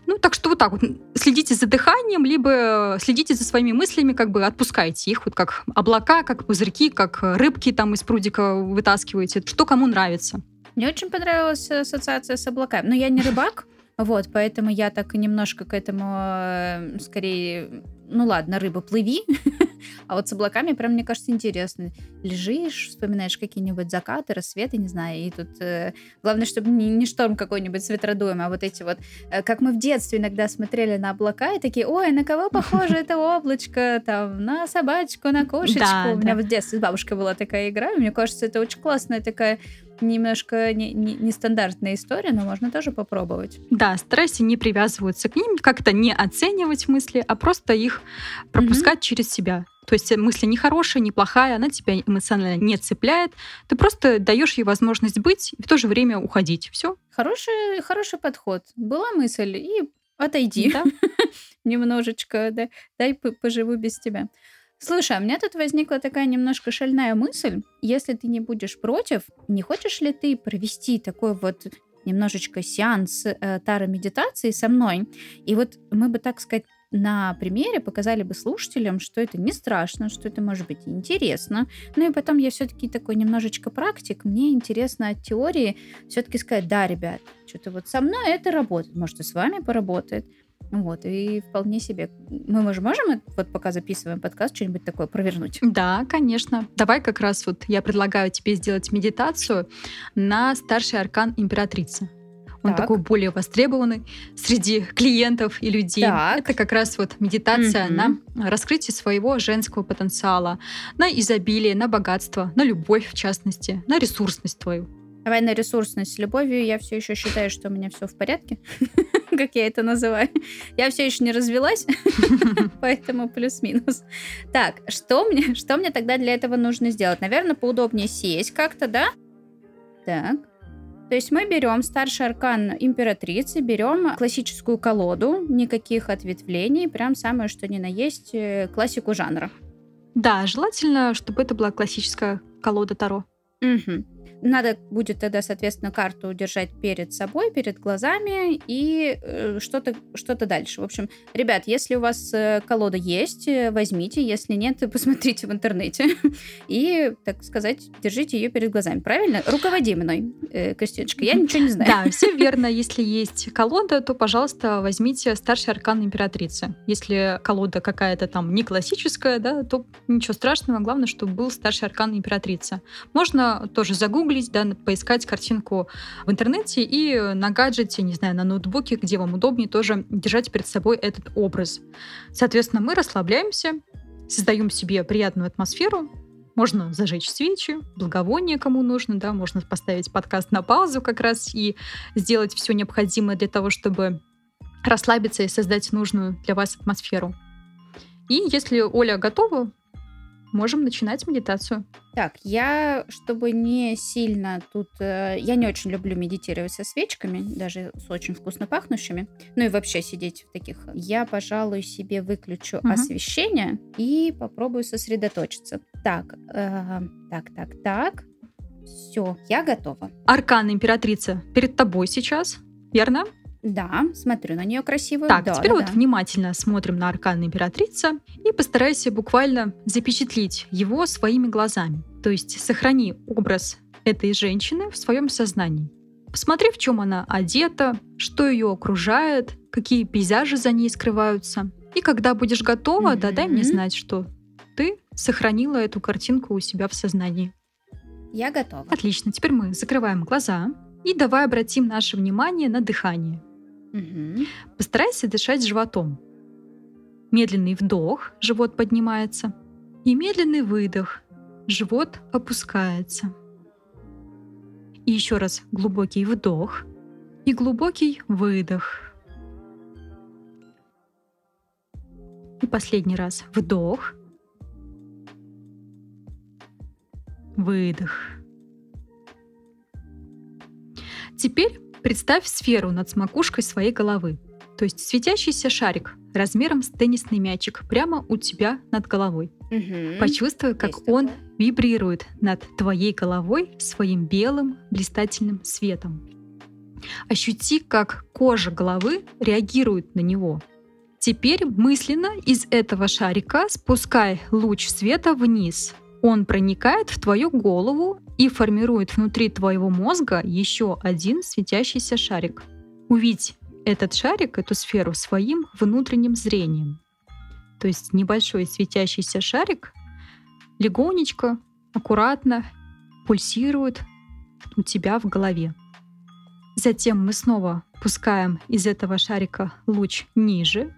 Speaker 2: Ну, так что вот так вот следите за дыханием, либо следите за своими мыслями, как бы отпускайте их, вот как облака, как пузырьки, как рыбки там из прудика вытаскиваете, что кому нравится.
Speaker 1: Мне очень понравилась ассоциация с облаками. Но я не рыбак, вот, поэтому я так немножко к этому э, скорее ну ладно, рыба, плыви. а вот с облаками прям, мне кажется, интересно. Лежишь, вспоминаешь какие-нибудь закаты, рассветы, не знаю, и тут э, главное, чтобы не, не шторм какой-нибудь с ветродуем, а вот эти вот, э, как мы в детстве иногда смотрели на облака и такие, ой, на кого похоже это облачко, там, на собачку, на кошечку. Да, У меня да. в детстве с бабушкой была такая игра, и мне кажется, это очень классная такая немножко не, не, нестандартная история, но можно тоже попробовать.
Speaker 2: Да, старайся не привязываться к ним, как-то не оценивать мысли, а просто их пропускать mm-hmm. через себя. То есть мысль не хорошая, не плохая, она тебя эмоционально не цепляет. Ты просто даешь ей возможность быть и в то же время уходить. Все.
Speaker 1: Хороший, хороший подход. Была мысль, и отойди. Да. Немножечко, да, дай поживу без тебя. Слушай, а у меня тут возникла такая немножко шальная мысль. Если ты не будешь против, не хочешь ли ты провести такой вот немножечко сеанс э, тара-медитации со мной? И вот мы бы, так сказать, на примере показали бы слушателям, что это не страшно, что это может быть интересно. Ну и потом я все-таки такой немножечко практик. Мне интересно от теории все-таки сказать, да, ребят, что-то вот со мной это работает, может и с вами поработает. Вот, и вполне себе. Мы же можем, вот пока записываем подкаст, что-нибудь такое провернуть?
Speaker 2: Да, конечно. Давай как раз вот я предлагаю тебе сделать медитацию на старший аркан императрицы. Он так. такой более востребованный среди клиентов и людей. Так. Это как раз вот медитация mm-hmm. на раскрытие своего женского потенциала, на изобилие, на богатство, на любовь в частности, на ресурсность твою.
Speaker 1: Давай на ресурсность с любовью. Я все еще считаю, что у меня все в порядке, как я это называю. Я все еще не развелась, поэтому плюс-минус. Так, что мне, что мне тогда для этого нужно сделать? Наверное, поудобнее сесть как-то, да? Так. То есть мы берем старший аркан императрицы, берем классическую колоду, никаких ответвлений, прям самое что ни на есть э, классику жанра.
Speaker 2: Да, желательно, чтобы это была классическая колода Таро.
Speaker 1: Угу. Надо будет тогда, соответственно, карту держать перед собой, перед глазами и э, что-то что дальше. В общем, ребят, если у вас э, колода есть, э, возьмите. Если нет, посмотрите в интернете. И, так сказать, держите ее перед глазами. Правильно? Руководи мной, Кристиночка. Я ничего не знаю.
Speaker 2: Да, все верно. Если есть колода, то, пожалуйста, возьмите старший аркан императрицы. Если колода какая-то там не классическая, да, то ничего страшного. Главное, чтобы был старший аркан императрицы. Можно тоже загуглить загуглить, да, поискать картинку в интернете и на гаджете, не знаю, на ноутбуке, где вам удобнее, тоже держать перед собой этот образ. Соответственно, мы расслабляемся, создаем себе приятную атмосферу, можно зажечь свечи, благовоние, кому нужно, да, можно поставить подкаст на паузу как раз и сделать все необходимое для того, чтобы расслабиться и создать нужную для вас атмосферу. И если Оля готова, можем начинать медитацию.
Speaker 1: Так, я, чтобы не сильно тут... Э, я не очень люблю медитировать со свечками, даже с очень вкусно пахнущими. Ну и вообще сидеть в таких. Я, пожалуй, себе выключу угу. освещение и попробую сосредоточиться. Так, э, так, так, так. Все, я готова.
Speaker 2: Аркан императрица перед тобой сейчас, верно?
Speaker 1: Да, смотрю на нее красивую.
Speaker 2: Так,
Speaker 1: да,
Speaker 2: теперь
Speaker 1: да,
Speaker 2: вот
Speaker 1: да.
Speaker 2: внимательно смотрим на аркан императрица и постарайся буквально запечатлить его своими глазами. То есть сохрани образ этой женщины в своем сознании. Посмотри, в чем она одета, что ее окружает, какие пейзажи за ней скрываются. И когда будешь готова, mm-hmm. да, дай мне знать, что ты сохранила эту картинку у себя в сознании.
Speaker 1: Я готова.
Speaker 2: Отлично. Теперь мы закрываем глаза И давай обратим наше внимание на дыхание.
Speaker 1: Мгм.
Speaker 2: Постарайся дышать животом. Медленный вдох, живот поднимается. И медленный выдох, живот опускается. И еще раз глубокий вдох и глубокий выдох. И последний раз вдох, выдох. Теперь представь сферу над макушкой своей головы, то есть светящийся шарик размером с теннисный мячик прямо у тебя над головой.
Speaker 1: Мгм.
Speaker 2: Почувствуй, как
Speaker 1: Есть
Speaker 2: он
Speaker 1: такое.
Speaker 2: вибрирует над твоей головой своим белым блистательным светом. Ощути, как кожа головы реагирует на него. Теперь мысленно из этого шарика спускай луч света вниз. Он проникает в твою голову и формирует внутри твоего мозга еще один светящийся шарик. Увидь этот шарик, эту сферу своим внутренним зрением. То есть небольшой светящийся шарик легонечко, аккуратно пульсирует у тебя в голове. Затем мы снова пускаем из этого шарика луч ниже,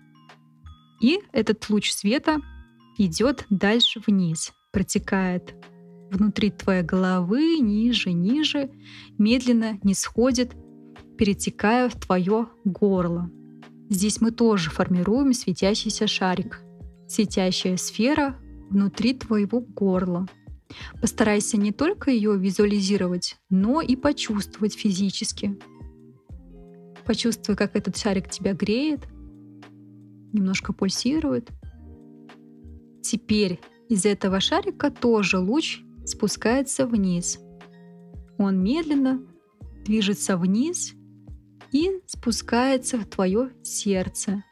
Speaker 2: и этот луч света идет дальше вниз, протекает внутри твоей головы, ниже, ниже, медленно не сходит, перетекая в твое горло. Здесь мы тоже формируем светящийся шарик, светящая сфера внутри твоего горла. Постарайся не только ее визуализировать, но и почувствовать физически. Почувствуй, как этот шарик тебя греет, немножко пульсирует. Теперь из этого шарика тоже луч спускается вниз. Он медленно движется вниз и спускается в твое сердце.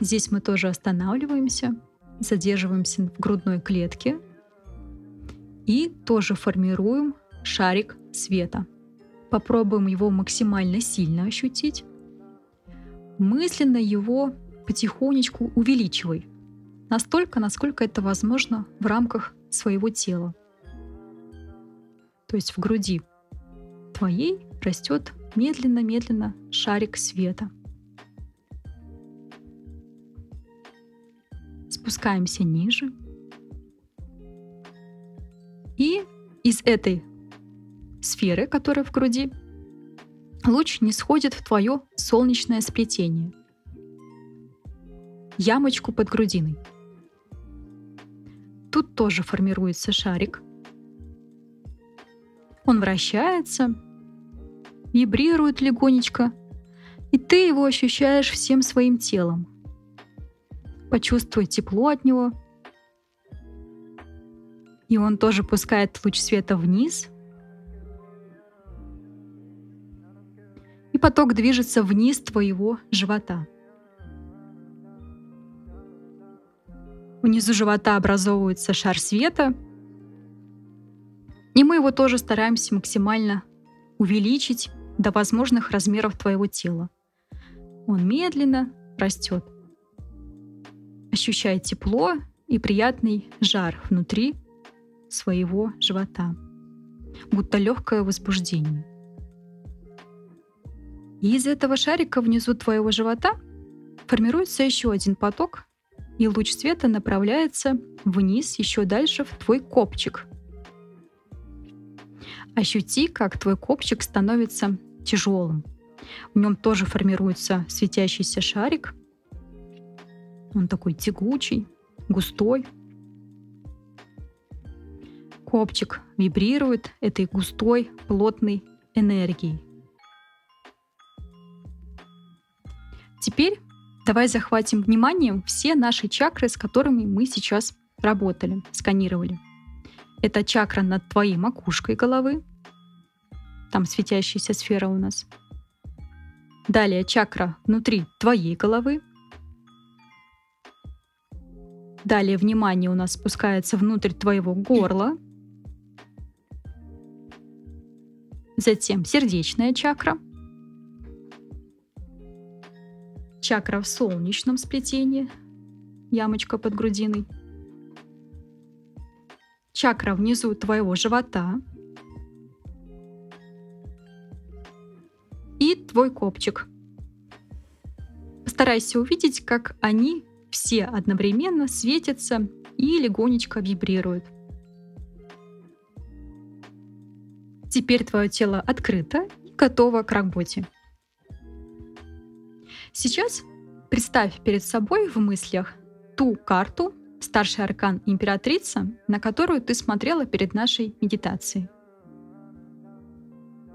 Speaker 2: Здесь мы тоже останавливаемся, задерживаемся в грудной клетке и тоже формируем шарик света. Попробуем его максимально сильно ощутить. Мысленно его потихонечку увеличивай. Настолько, насколько это возможно в рамках своего тела. То есть в груди твоей растет медленно-медленно шарик света. Спускаемся ниже. И из этой сферы, которая в груди, луч не сходит в твое солнечное сплетение, ямочку под грудиной. Тоже формируется шарик. Он вращается, вибрирует легонечко, и ты его ощущаешь всем своим телом. Почувствуй тепло от него. И он тоже пускает луч света вниз. И поток движется вниз твоего живота. Внизу живота образовывается шар света, и мы его тоже стараемся максимально увеличить до возможных размеров твоего тела. Он медленно растет. Ощущай тепло и приятный жар внутри своего живота, будто легкое возбуждение. И из этого шарика внизу твоего живота формируется еще один поток, и луч света направляется вниз еще дальше в твой копчик. Ощути, как твой копчик становится тяжелым. В нем тоже формируется светящийся шарик. Он такой тягучий, густой. Копчик вибрирует этой густой, плотной энергией. Теперь давай захватим вниманием все наши чакры, с которыми мы сейчас работали, сканировали. Это чакра над твоей макушкой головы. Там светящаяся сфера у нас. Далее чакра внутри твоей головы. Далее внимание у нас спускается внутрь твоего горла. Затем сердечная чакра. Чакра в солнечном сплетении. Ямочка под грудиной. Чакра внизу твоего живота. свой копчик. Постарайся увидеть, как они все одновременно светятся и легонечко вибрируют. Теперь твое тело открыто и готово к работе. Сейчас представь перед собой в мыслях ту карту, старший аркан императрица, на которую ты смотрела перед нашей медитацией.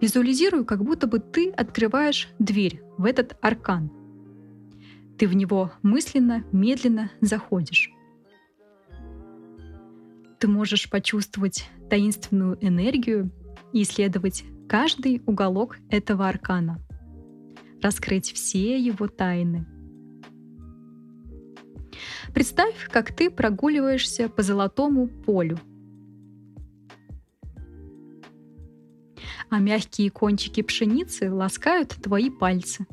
Speaker 2: Визуализируй, как будто бы ты открываешь дверь в этот аркан. Ты в него мысленно, медленно заходишь. Ты можешь почувствовать таинственную энергию и исследовать каждый уголок этого аркана, раскрыть все его тайны. Представь, как ты прогуливаешься по золотому полю – а мягкие кончики пшеницы ласкают твои пальцы.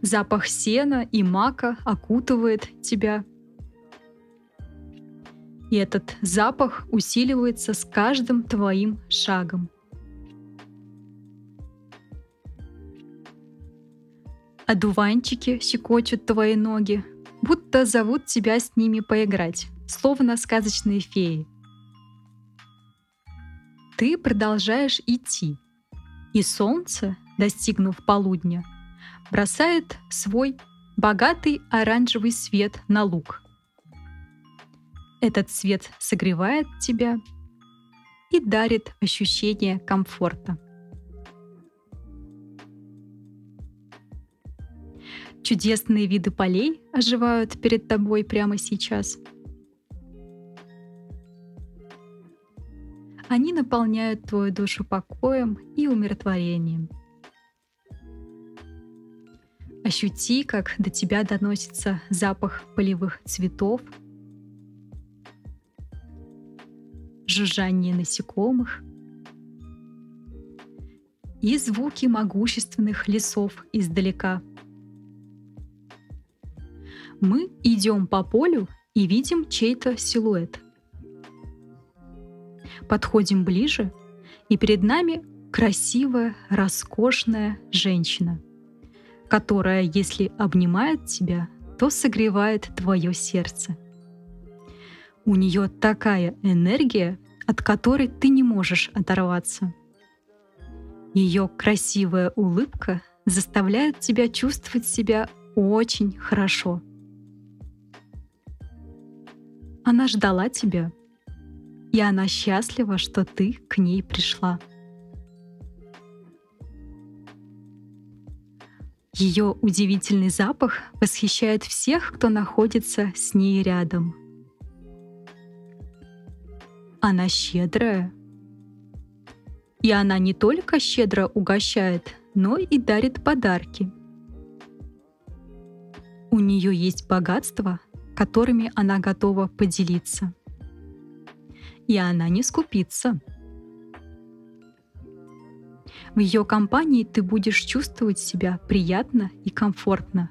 Speaker 2: Запах сена и мака окутывает тебя. И этот запах усиливается с каждым твоим шагом. Одуванчики щекочут твои ноги, будто зовут тебя с ними поиграть, словно сказочные феи — ты продолжаешь идти, и солнце, достигнув полудня, бросает свой богатый оранжевый свет на луг. Этот свет согревает тебя и дарит ощущение комфорта. Чудесные виды полей оживают перед тобой прямо сейчас – Они наполняют твою душу покоем и умиротворением. Ощути, как до тебя доносится запах полевых цветов, жужжание насекомых и звуки могущественных лесов издалека. Мы идем по полю и видим чей-то силуэт – подходим ближе, и перед нами красивая, роскошная женщина, которая, если обнимает тебя, то согревает твое сердце. У нее такая энергия, от которой ты не можешь оторваться. Ее красивая улыбка заставляет тебя чувствовать себя очень хорошо. Она ждала тебя, и она счастлива, что ты к ней пришла. Ее удивительный запах восхищает всех, кто находится с ней рядом. Она щедрая. И она не только щедро угощает, но и дарит подарки. У нее есть богатства, которыми она готова поделиться и она не скупится. В ее компании ты будешь чувствовать себя приятно и комфортно,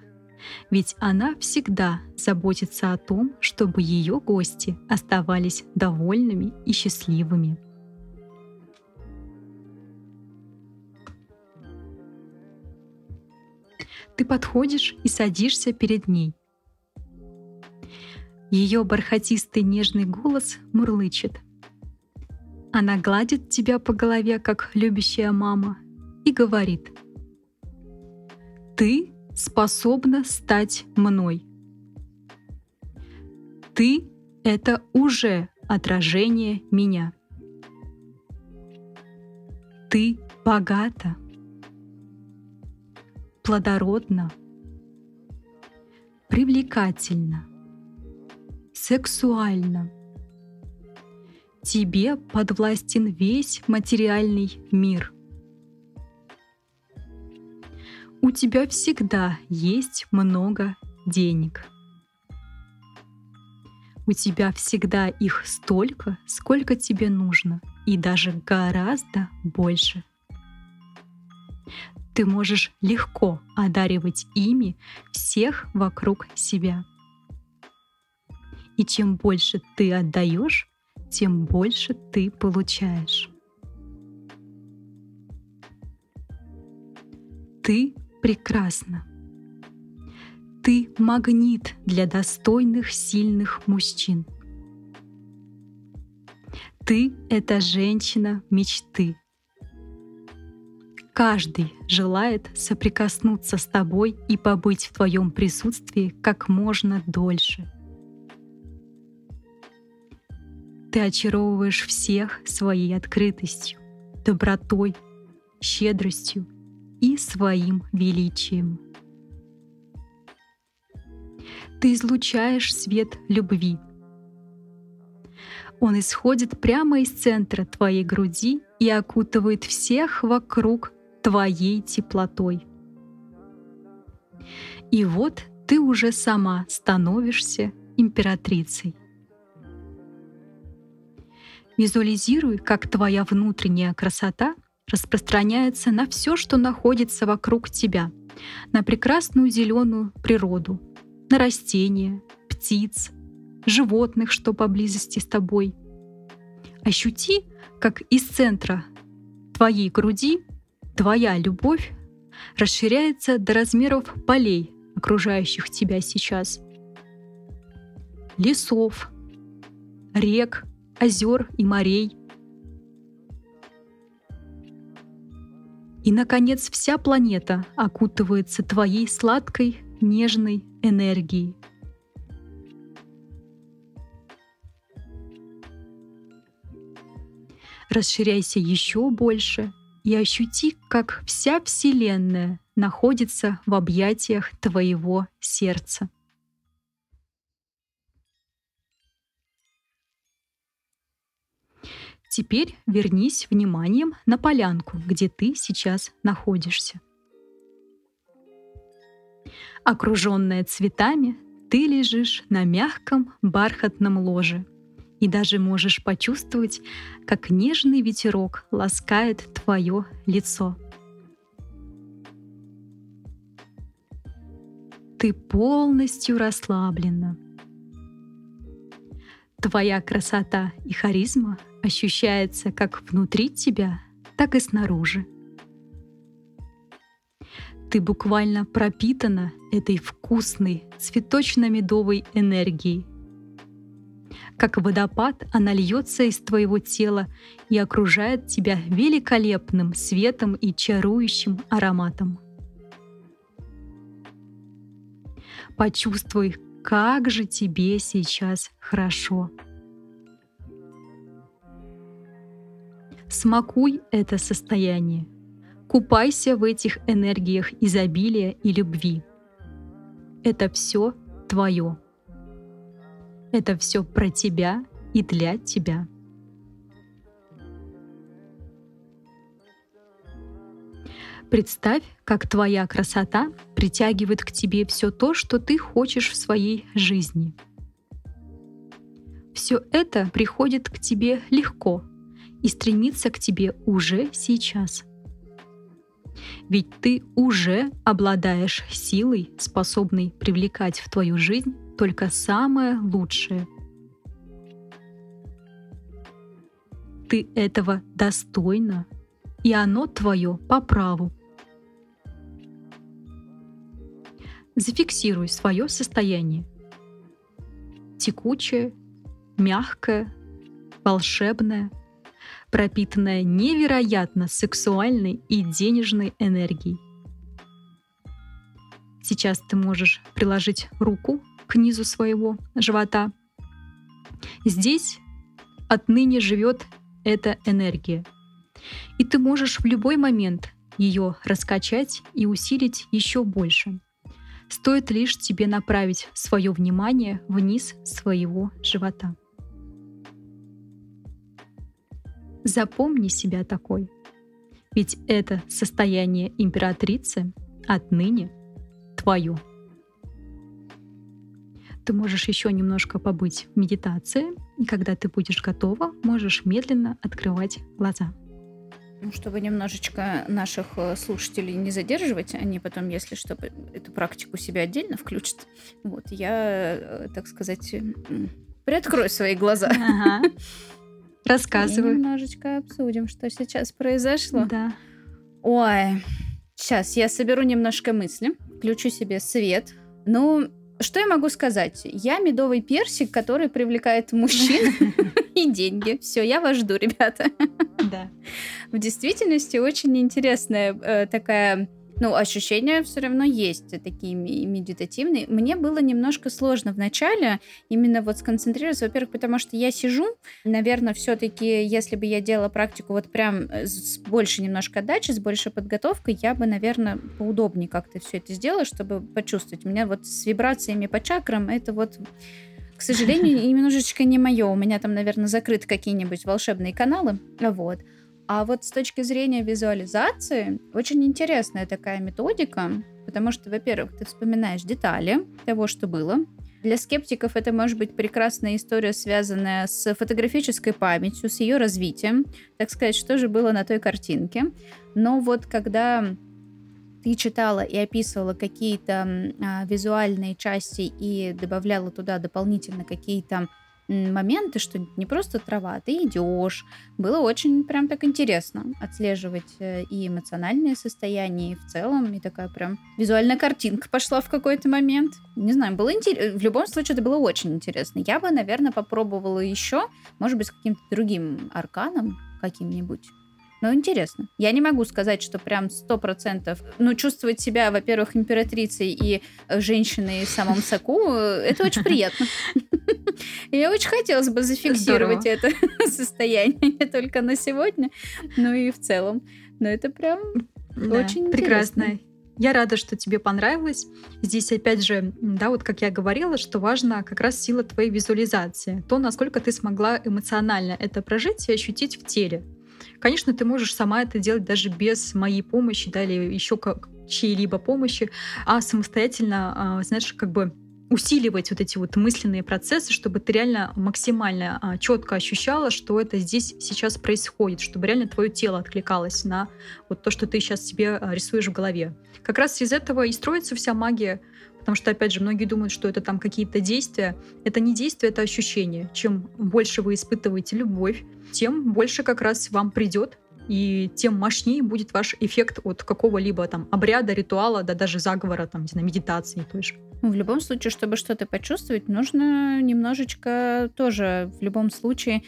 Speaker 2: ведь она всегда заботится о том, чтобы ее гости оставались довольными и счастливыми. Ты подходишь и садишься перед ней. Ее бархатистый нежный голос мурлычет — она гладит тебя по голове, как любящая мама, и говорит, «Ты способна стать мной. Ты — это уже отражение меня. Ты богата, плодородна, привлекательна, сексуальна, тебе подвластен весь материальный мир. У тебя всегда есть много денег. У тебя всегда их столько, сколько тебе нужно, и даже гораздо больше. Ты можешь легко одаривать ими всех вокруг себя. И чем больше ты отдаешь, тем больше ты получаешь. Ты прекрасна. Ты магнит для достойных, сильных мужчин. Ты — это женщина мечты. Каждый желает соприкоснуться с тобой и побыть в твоем присутствии как можно дольше. Ты очаровываешь всех своей открытостью, добротой, щедростью и своим величием. Ты излучаешь свет любви. Он исходит прямо из центра твоей груди и окутывает всех вокруг твоей теплотой. И вот ты уже сама становишься императрицей. Визуализируй, как твоя внутренняя красота распространяется на все, что находится вокруг тебя, на прекрасную зеленую природу, на растения, птиц, животных, что поблизости с тобой. Ощути, как из центра твоей груди твоя любовь расширяется до размеров полей, окружающих тебя сейчас. Лесов, рек, озер и морей. И, наконец, вся планета окутывается твоей сладкой, нежной энергией. Расширяйся еще больше и ощути, как вся Вселенная находится в объятиях твоего сердца. Теперь вернись вниманием на полянку, где ты сейчас находишься. Окруженная цветами, ты лежишь на мягком бархатном ложе и даже можешь почувствовать, как нежный ветерок ласкает твое лицо. Ты полностью расслаблена. Твоя красота и харизма ощущается как внутри тебя, так и снаружи. Ты буквально пропитана этой вкусной цветочно-медовой энергией. Как водопад, она льется из твоего тела и окружает тебя великолепным светом и чарующим ароматом. Почувствуй, как же тебе сейчас хорошо. Смакуй это состояние. Купайся в этих энергиях изобилия и любви. Это все твое. Это все про тебя и для тебя. Представь, как твоя красота притягивает к тебе все то, что ты хочешь в своей жизни. Все это приходит к тебе легко и стремится к тебе уже сейчас. Ведь ты уже обладаешь силой, способной привлекать в твою жизнь только самое лучшее. Ты этого достойна, и оно твое по праву. Зафиксируй свое состояние. Текучее, мягкое, волшебное, пропитанное невероятно сексуальной и денежной энергией. Сейчас ты можешь приложить руку к низу своего живота. Здесь отныне живет эта энергия. И ты можешь в любой момент ее раскачать и усилить еще больше. Стоит лишь тебе направить свое внимание вниз своего живота. Запомни себя такой. Ведь это состояние императрицы отныне твое ты можешь еще немножко побыть в медитации, и когда ты будешь готова, можешь медленно открывать глаза.
Speaker 1: Ну, чтобы немножечко наших э, слушателей не задерживать, они потом, если что, эту практику себе отдельно включат. Вот, я, э, так сказать, приоткрою свои глаза. Ага.
Speaker 2: Рассказывай.
Speaker 1: И немножечко обсудим, что сейчас произошло.
Speaker 2: Да.
Speaker 1: Ой, Сейчас я соберу немножко мысли, включу себе свет. Ну, что я могу сказать? Я медовый персик, который привлекает мужчин и деньги. Все, я вас жду, ребята.
Speaker 2: Да.
Speaker 1: В действительности очень интересная э, такая ну, ощущения все равно есть такие медитативные. Мне было немножко сложно в начале именно вот сконцентрироваться, во-первых, потому что я сижу, наверное, все-таки, если бы я делала практику вот прям э, с больше немножко отдачи, с большей подготовкой, я бы, наверное, поудобнее как-то все это сделала, чтобы почувствовать. У меня вот с вибрациями по чакрам это вот к сожалению, немножечко не мое. У меня там, наверное, закрыты какие-нибудь волшебные каналы. Вот. А вот с точки зрения визуализации, очень интересная такая методика, потому что, во-первых, ты вспоминаешь детали того, что было. Для скептиков это может быть прекрасная история, связанная с фотографической памятью, с ее развитием, так сказать, что же было на той картинке. Но вот когда ты читала и описывала какие-то а, визуальные части и добавляла туда дополнительно какие-то моменты, что не просто трава, ты идешь. Было очень прям так интересно отслеживать э, и эмоциональное состояние, и в целом, и такая прям визуальная картинка пошла в какой-то момент. Не знаю, было интересно. В любом случае, это было очень интересно. Я бы, наверное, попробовала еще, может быть, с каким-то другим арканом каким-нибудь. Но интересно. Я не могу сказать, что прям сто процентов. Ну, чувствовать себя, во-первых, императрицей и э, женщиной в самом соку, э, это очень приятно. Я очень хотелось бы зафиксировать это состояние не только на сегодня, но и в целом. Но это прям очень
Speaker 2: прекрасно. Я рада, что тебе понравилось. Здесь, опять же, да, вот как я говорила, что важно как раз сила твоей визуализации. То, насколько ты смогла эмоционально это прожить и ощутить в теле. Конечно, ты можешь сама это делать даже без моей помощи, да, или еще как чьей-либо помощи, а самостоятельно, а, знаешь, как бы усиливать вот эти вот мысленные процессы, чтобы ты реально максимально а, четко ощущала, что это здесь сейчас происходит, чтобы реально твое тело откликалось на вот то, что ты сейчас себе а, рисуешь в голове. Как раз из этого и строится вся магия, потому что, опять же, многие думают, что это там какие-то действия. Это не действия, это ощущение. Чем больше вы испытываете любовь, тем больше как раз вам придет и тем мощнее будет ваш эффект от какого-либо там обряда, ритуала, да даже заговора, там, не медитации той же.
Speaker 1: В любом случае, чтобы что-то почувствовать, нужно немножечко тоже в любом случае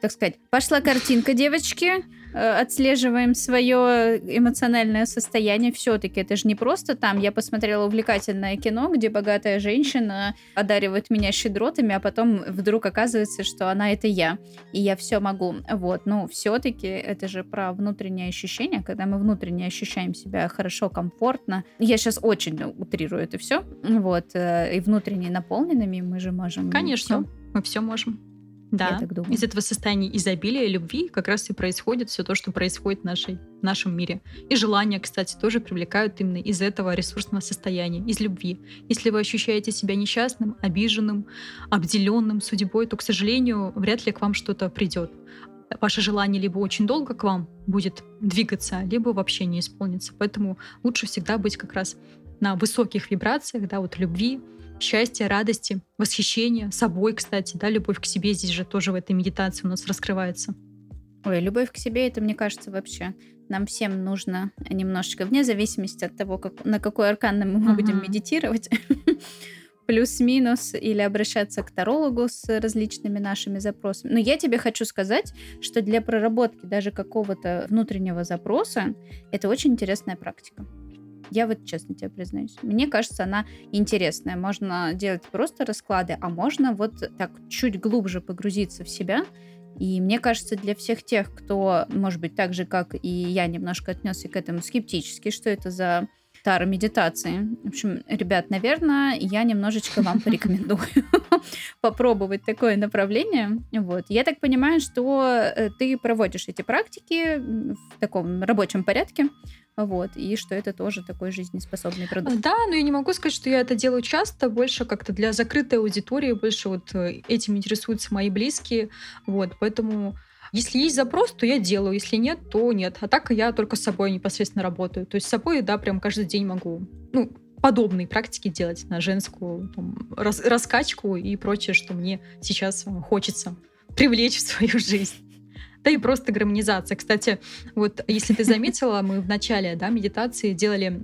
Speaker 1: так сказать, пошла картинка, девочки, отслеживаем свое эмоциональное состояние. Все-таки это же не просто там. Я посмотрела увлекательное кино, где богатая женщина одаривает меня щедротами, а потом вдруг оказывается, что она это я, и я все могу. Вот, ну, все-таки это же про внутреннее ощущение, когда мы внутренне ощущаем себя хорошо, комфортно. Я сейчас очень утрирую это все. Вот, э, и внутренне наполненными мы же можем.
Speaker 2: Конечно, всё. мы все можем. Да, из этого состояния изобилия, любви как раз и происходит все то, что происходит в, нашей, в нашем мире. И желания, кстати, тоже привлекают именно из этого ресурсного состояния, из любви. Если вы ощущаете себя несчастным, обиженным, обделенным судьбой, то, к сожалению, вряд ли к вам что-то придет. Ваше желание либо очень долго к вам будет двигаться, либо вообще не исполнится. Поэтому лучше всегда быть как раз на высоких вибрациях, да, вот любви, счастья, радости, восхищения собой, кстати, да, любовь к себе здесь же тоже в этой медитации у нас раскрывается.
Speaker 1: Ой, любовь к себе, это, мне кажется, вообще нам всем нужно немножечко, вне зависимости от того, как, на какой аркан мы uh-huh. будем медитировать, плюс-минус, или обращаться к тарологу с различными нашими запросами. Но я тебе хочу сказать, что для проработки даже какого-то внутреннего запроса это очень интересная практика. Я вот честно тебе признаюсь. Мне кажется, она интересная. Можно делать просто расклады, а можно вот так чуть глубже погрузиться в себя. И мне кажется, для всех тех, кто, может быть, так же, как и я, немножко отнесся к этому скептически, что это за тара медитации. В общем, ребят, наверное, я немножечко вам порекомендую попробовать такое направление. Вот. Я так понимаю, что э, ты проводишь эти практики в таком рабочем порядке. Вот, и что это тоже такой жизнеспособный продукт.
Speaker 2: Да, но я не могу сказать, что я это делаю часто, больше как-то для закрытой аудитории, больше вот э, этим интересуются мои близкие, вот, поэтому если есть запрос, то я делаю, если нет, то нет. А так я только с собой непосредственно работаю. То есть с собой, да, прям каждый день могу, ну, подобные практики делать на женскую там, рас раскачку и прочее, что мне сейчас хочется привлечь в свою жизнь. Да и просто гармонизация. Кстати, вот если ты заметила, мы в начале да, медитации делали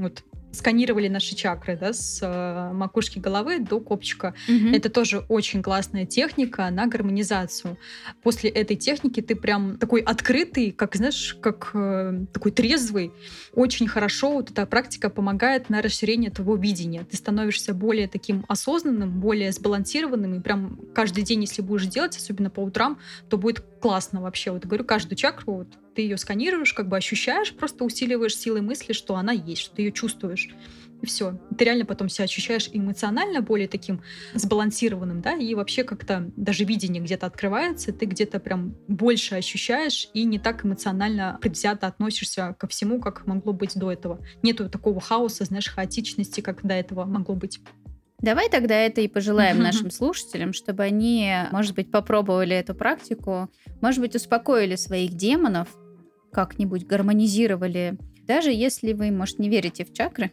Speaker 2: вот сканировали наши чакры, да, с э, макушки головы до копчика. Угу. Это тоже очень классная техника на гармонизацию. После этой техники ты прям такой открытый, как, знаешь, как э, такой трезвый. Очень хорошо вот эта практика помогает на расширение твоего видения. Ты становишься более таким осознанным, более сбалансированным, и прям каждый день, если будешь делать, особенно по утрам, то будет классно вообще. Вот говорю, каждую чакру вот, ты ее сканируешь, как бы ощущаешь, просто усиливаешь силы мысли, что она есть, что ты ее чувствуешь. И все. Ты реально потом себя ощущаешь эмоционально более таким сбалансированным, да, и вообще как-то даже видение где-то открывается, ты где-то прям больше ощущаешь и не так эмоционально предвзято относишься ко всему, как могло быть до этого. Нету такого хаоса, знаешь, хаотичности, как до этого могло быть.
Speaker 1: Давай тогда это и пожелаем нашим слушателям, чтобы они, может быть, попробовали эту практику, может быть, успокоили своих демонов, как-нибудь гармонизировали, даже если вы, может, не верите в чакры,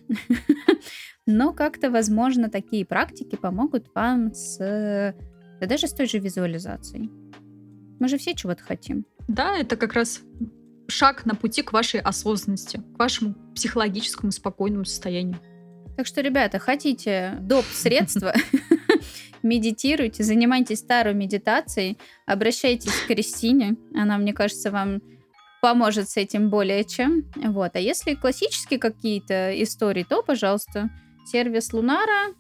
Speaker 1: но как-то, возможно, такие практики помогут вам с, да даже с той же визуализацией. Мы же все чего-то хотим.
Speaker 2: Да, это как раз шаг на пути к вашей осознанности, к вашему психологическому спокойному состоянию.
Speaker 1: Так что, ребята, хотите доп. средства, медитируйте, занимайтесь старой медитацией, обращайтесь к Кристине. Она, мне кажется, вам поможет с этим более чем. Вот. А если классические какие-то истории, то, пожалуйста, сервис Лунара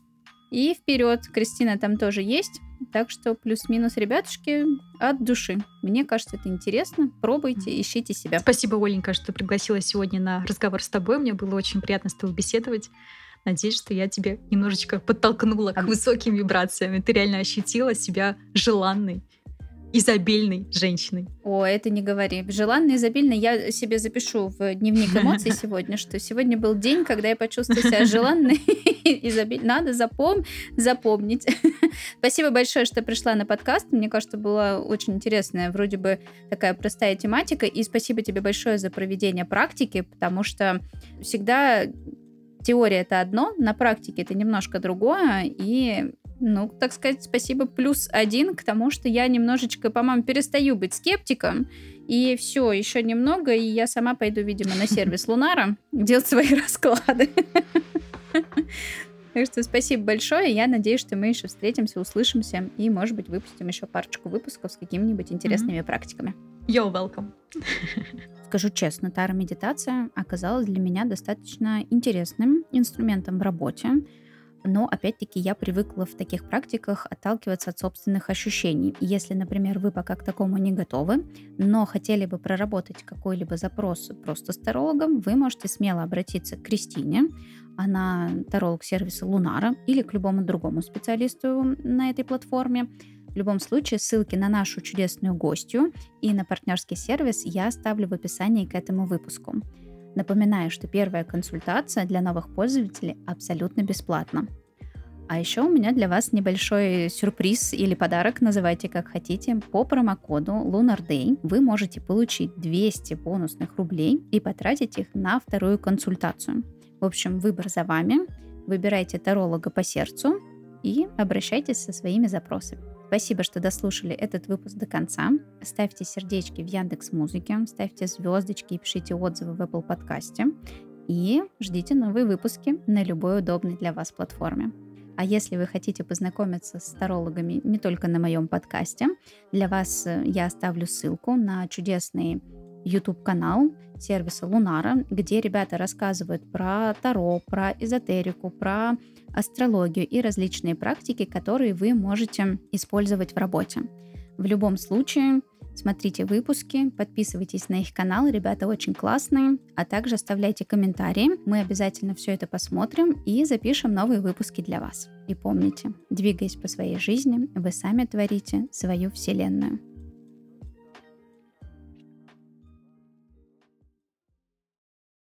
Speaker 1: и вперед. Кристина там тоже есть. Так что плюс-минус, ребятушки, от души. Мне кажется, это интересно. Пробуйте, ищите себя.
Speaker 2: Спасибо, Оленька, что пригласила сегодня на разговор с тобой. Мне было очень приятно с тобой беседовать. Надеюсь, что я тебе немножечко подтолкнула к высоким вибрациям, и ты реально ощутила себя желанной изобильной женщиной.
Speaker 1: О, это не говори. Желанно изобильной я себе запишу в дневник эмоций сегодня, что сегодня был день, когда я почувствовала себя желанной изобильной. Надо запом запомнить. Спасибо большое, что пришла на подкаст. Мне кажется, была очень интересная, вроде бы такая простая тематика. И спасибо тебе большое за проведение практики, потому что всегда теория это одно, на практике это немножко другое, и ну, так сказать, спасибо плюс один к тому, что я немножечко, по-моему, перестаю быть скептиком. И все, еще немного, и я сама пойду, видимо, на сервис Лунара делать свои расклады. Так что спасибо большое. Я надеюсь, что мы еще встретимся, услышимся и, может быть, выпустим еще парочку выпусков с какими-нибудь интересными mm-hmm. практиками.
Speaker 2: You're welcome.
Speaker 1: Скажу честно, тара-медитация оказалась для меня достаточно интересным инструментом в работе но опять-таки я привыкла в таких практиках отталкиваться от собственных ощущений. Если, например, вы пока к такому не готовы, но хотели бы проработать какой-либо запрос просто с тарологом, вы можете смело обратиться к Кристине, она таролог сервиса Лунара или к любому другому специалисту на этой платформе. В любом случае, ссылки на нашу чудесную гостью и на партнерский сервис я оставлю в описании к этому выпуску. Напоминаю, что первая консультация для новых пользователей абсолютно бесплатна. А еще у меня для вас небольшой сюрприз или подарок, называйте как хотите. По промокоду Lunar Day вы можете получить 200 бонусных рублей и потратить их на вторую консультацию. В общем, выбор за вами. Выбирайте таролога по сердцу и обращайтесь со своими запросами. Спасибо, что дослушали этот выпуск до конца. Ставьте сердечки в Яндекс Музыке, ставьте звездочки и пишите отзывы в Apple подкасте. И ждите новые выпуски на любой удобной для вас платформе. А если вы хотите познакомиться с тарологами не только на моем подкасте, для вас э, я оставлю ссылку на чудесный YouTube-канал сервиса Лунара, где ребята рассказывают про Таро, про эзотерику, про астрологию и различные практики, которые вы можете использовать в работе. В любом случае, смотрите выпуски, подписывайтесь на их канал, ребята очень классные, а также оставляйте комментарии, мы обязательно все это посмотрим и запишем новые выпуски для вас. И помните, двигаясь по своей жизни, вы сами творите свою вселенную.